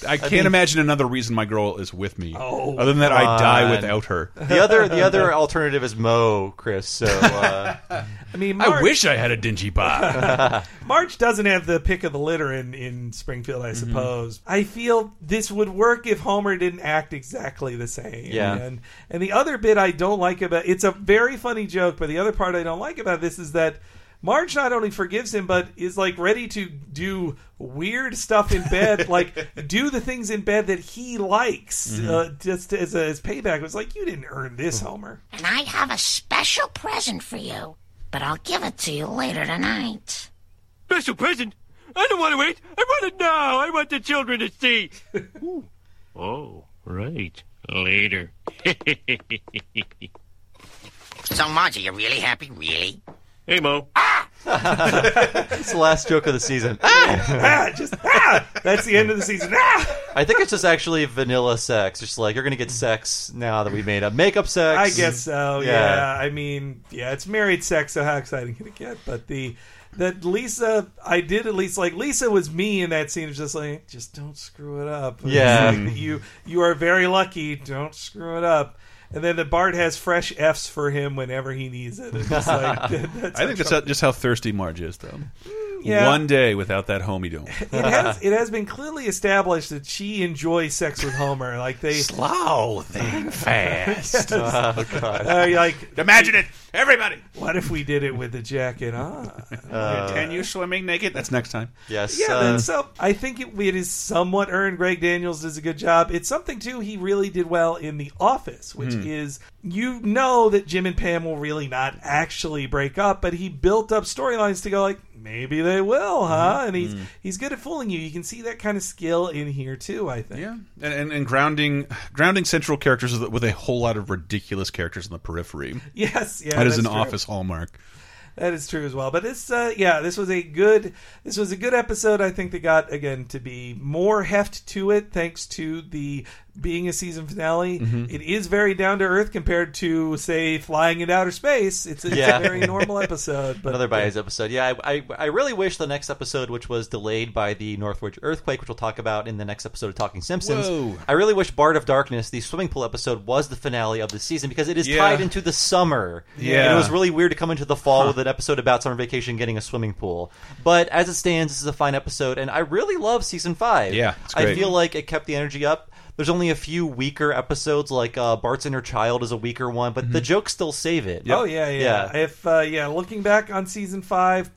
I can't mean- imagine another reason my girl is with me. Oh, other than that, I die without her. The other the other alternative is Moe, Chris. So uh, I mean, I wish I had a dingy bob. Marge doesn't have the pick of the litter in, in Springfield, I Mm-hmm. suppose. I feel this would work if Homer didn't act exactly the same. Yeah. And and the other bit I don't like about it's a very funny joke, but the other part I don't like about this is that Marge not only forgives him, but is like ready to do weird stuff in bed, like do the things in bed that he likes, Mhm. uh, just as, a, as payback. It was like you didn't earn this, Homer. And I have a special present for you, but I'll give it to you later tonight. Special present? I don't want to wait. I want it now. I want the children to see. oh, right. Later. So, Marge, are you really happy? Really? Hey, Moe. Ah! it's the last joke of the season. ah, just ah, that's the end of the season. Ah! I think it's just actually vanilla sex. Just like you're gonna get sex now that we made up makeup sex. I guess so. Yeah. I mean, yeah, it's married sex, so how exciting can it get? But the that Lisa, I did at least like Lisa was me in that scene. It was just like, just don't screw it up. Yeah. like, you you are very lucky. Don't screw it up. And then the Bart has fresh Fs for him whenever he needs it. It's just like, I think that's how, just how thirsty Marge is, though. Hmm. Yeah. One day without that homie don't. it has it has been clearly established that she enjoys sex with Homer. Like they slow thing fast. Oh, God. Uh, like Imagine it, everybody. What if we did it with the jacket on? Uh, Can you swimming naked? That's next time. Yes. Yeah, uh, then so I think it, it is somewhat earned. Greg Daniels does a good job. It's something too he really did well in The Office, which Hmm. is you know that Jim and Pam will really not actually break up, but he built up storylines to go like maybe they will, huh? Hmm. And he's he's good at fooling you. You can see that kind of skill in here too. I think. Yeah, and, and, and grounding grounding central characters with, a whole lot of ridiculous characters in the periphery. Yes, yeah, that is an true. office hallmark. That is true as well. But this, uh, yeah, this was a good, this was a good episode. I think that got again to be more heft to it, thanks to the being a season finale. Mhm. It is very down to earth compared to, say, flying in outer space. It's, it's Yeah. a very normal episode. But Another Baez episode. Yeah, I, I I really wish the next episode, which was delayed by the Northridge earthquake, which we'll talk about in the next episode of Talking Simpsons. Whoa. I really wish Bart of Darkness, the swimming pool episode, was the finale of the season because it is Yeah. tied into the summer. Yeah. and it was really weird to come into the fall with an episode about summer vacation getting a swimming pool. But as it stands, this is a fine episode, and I really love season five. Yeah, it's I feel like it kept the energy up. There's only a few weaker episodes, like uh, Bart's Inner Child is a weaker one, but the jokes still save it. Oh yeah, yeah. If uh, yeah, looking back on season five,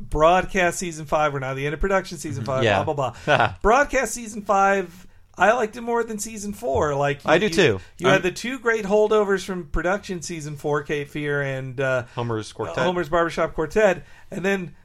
broadcast season five, we're now the end of production season five. Yeah. Blah blah blah. broadcast season five. I liked it more than season four. Like I do you- too. You I'm- had the two great holdovers from production season four, Cape Fear and uh, Homer's Quartet. Homer's Barbershop Quartet, and then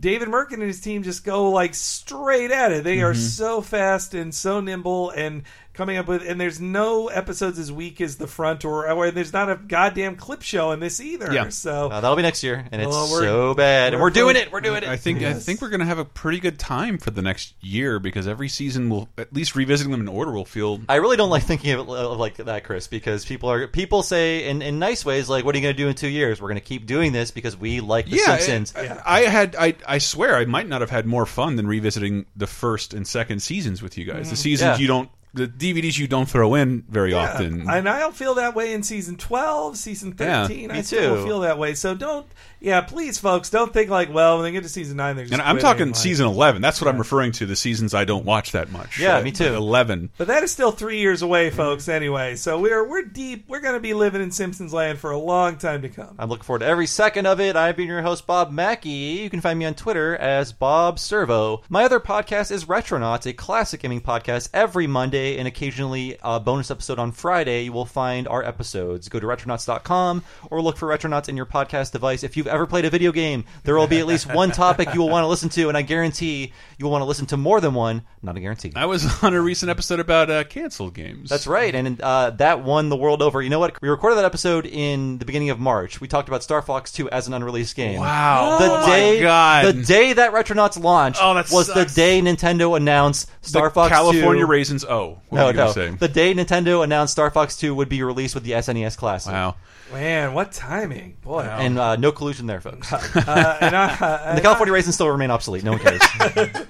David Mirkin and his team just go like straight at it. They are Mhm. so fast and so nimble and coming up with and there's no episodes as weak as the front or or there's not a goddamn clip show in this either. Yeah. So Uh, that'll be next year, and it's we're- so bad, and we're we're doing it. We're doing it. I think I think we're going to have a pretty good time for the next year because every season will at least revisiting them in order will feel. I really don't like thinking of it like that, Chris, because people are people say in, in nice ways like, "What are you going to do in two years? We're going to keep doing this because we like The yeah, Simpsons." I, I had I I swear I might not have had more fun than revisiting the first and second seasons with you guys. The Mhm. seasons Yeah. you don't the DVDs you don't throw in very often. And I don't feel that way in season 12, season Yeah, 13. me I still too. feel that way. So don't, yeah, please, folks, don't think like, well, when they get to season 9, they're just and I'm talking like- season eleven. That's what I'm referring to. The seasons I don't watch that much. Yeah, me too. Eleven. But that is still three years away, Mm-hmm. folks, anyway. So we're we're deep. We're going to be living in Simpsons land for a long time to come. I'm looking forward to every second of it. I've been your host, Bob Mackey. You can find me on Twitter as Bob Servo. My other podcast is Retronauts, a classic gaming podcast every Monday Wednesday and occasionally a bonus episode on Friday, you will find our episodes. Go to retronauts.com or look for Retronauts in your podcast device. If you've ever played a video game, there will be at least one topic you will want to listen to, and I guarantee you will want to listen to more than one. Not a guarantee. I was on a recent episode about uh, canceled games. That's right, and uh, that won the world over. You know what? We recorded that episode in the beginning of March. We talked about Star Fox 2 as an unreleased game. Wow. The Oh my day, God. the day that Retronauts launched Oh, that was sucks. the day Nintendo announced Star The Fox California 2. Raisins. Oh, what no, were you no. say? The day Nintendo announced Star Fox 2 would be released with the SNES Classic. Wow. Man, what timing, boy! And uh, no collusion there, folks. Uh, and I- And the California raisins still remain obsolete. No one cares.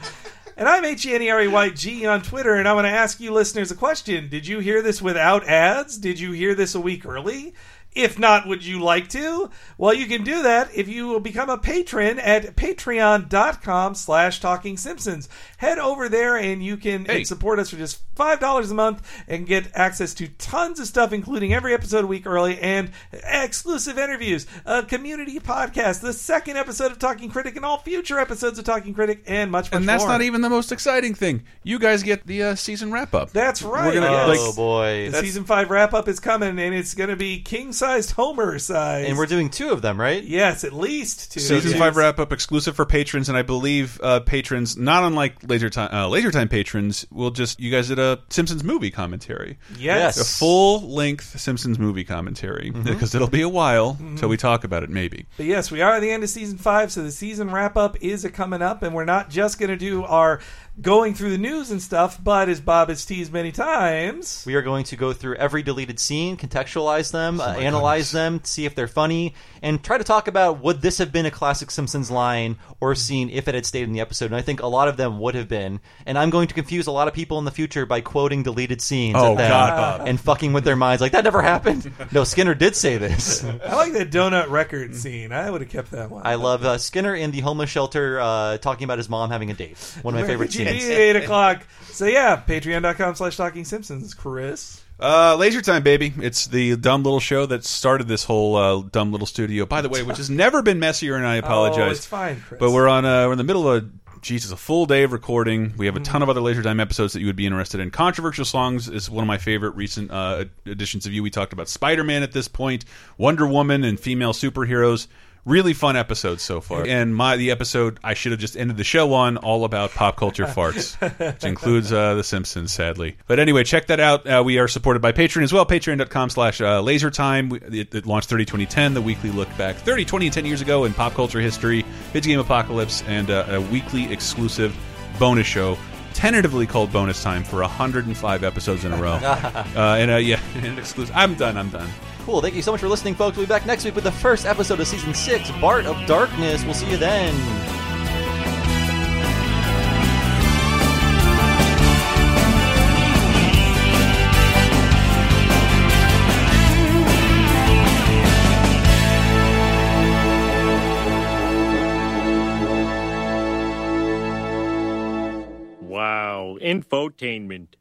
And I'm H E N E R E Y G on Twitter, and I want to ask you listeners a question. Did you hear this without ads? Did you hear this a week early? If not, would you like to? Well, you can do that if you will become a patron at patreon.com slash talking simpsons. Head over there and you can Hey. support us for just $5 a month and get access to tons of stuff, including every episode a week early and exclusive interviews, a community podcast, the second episode of Talking Critic, and all future episodes of Talking Critic, and much, much And that's more. not even the most exciting thing. You guys get the uh, season wrap up. That's right. We're gonna, yes. like- oh boy. The That's- season five wrap up is coming, and it's going to be king sized Homer size. and we're doing two of them, right? yes, at least two. Season Yes. five wrap up exclusive for patrons, and I believe uh, patrons, not unlike Laser Time, uh, Laser Time patrons, will just you guys did a Simpsons movie commentary. Yes. a full length Simpsons movie commentary mm-hmm. because it'll be a while mm-hmm. till we talk about it. Maybe But yes, we are at the end of season five, so the season wrap up is a coming up, and we're not just going to do our going through the news and stuff, but as Bob has teased many times, We are going to go through every deleted scene, contextualize them, uh, my analyze them, see if they're funny, and try to talk about would this have been a classic Simpsons line or scene if it had stayed in the episode. And I think a lot of them would have been. And I'm going to confuse a lot of people in the future by quoting deleted scenes Oh, at them God, Bob. and fucking with their minds like that never happened. no, Skinner did say this. I like that donut record scene. I would have kept that one. I love uh, Skinner in the homeless shelter uh, talking about his mom having a date. One of my favorite Where could scenes. eight o'clock. So yeah, patreon.com slash talking simpsons, Chris. uh, Laser Time, baby. It's the dumb little show that started this whole uh, dumb little studio. By the way, which has never been messier, and I apologize. Oh, it's fine, Chris. But we're on uh, we're in the middle of a Jesus, a full day of recording. We have a ton of other Laser Time episodes that you would be interested in. Controversial Songs is one of my favorite recent uh, editions of you. We talked about Spider Man at this point, Wonder Woman, and female superheroes. Really fun episodes so far. And my the episode I should have just ended the show on, all about pop culture farts, which includes uh, The Simpsons, sadly. But anyway, check that out. Uh, we are supported by Patreon as well. Patreon.com slash uh, lasertime. It, it launched 30 2010, the weekly look back 30, 20, and 10 years ago in pop culture history, video game apocalypse, and uh, a weekly exclusive bonus show. Tentatively called bonus time for 105 episodes in a row. uh, and uh, yeah, and exclusive. I'm done. I'm done. Cool. Thank you so much for listening, folks. We'll be back next week with the first episode of season six, Bart of Darkness. We'll see you then. Infotainment.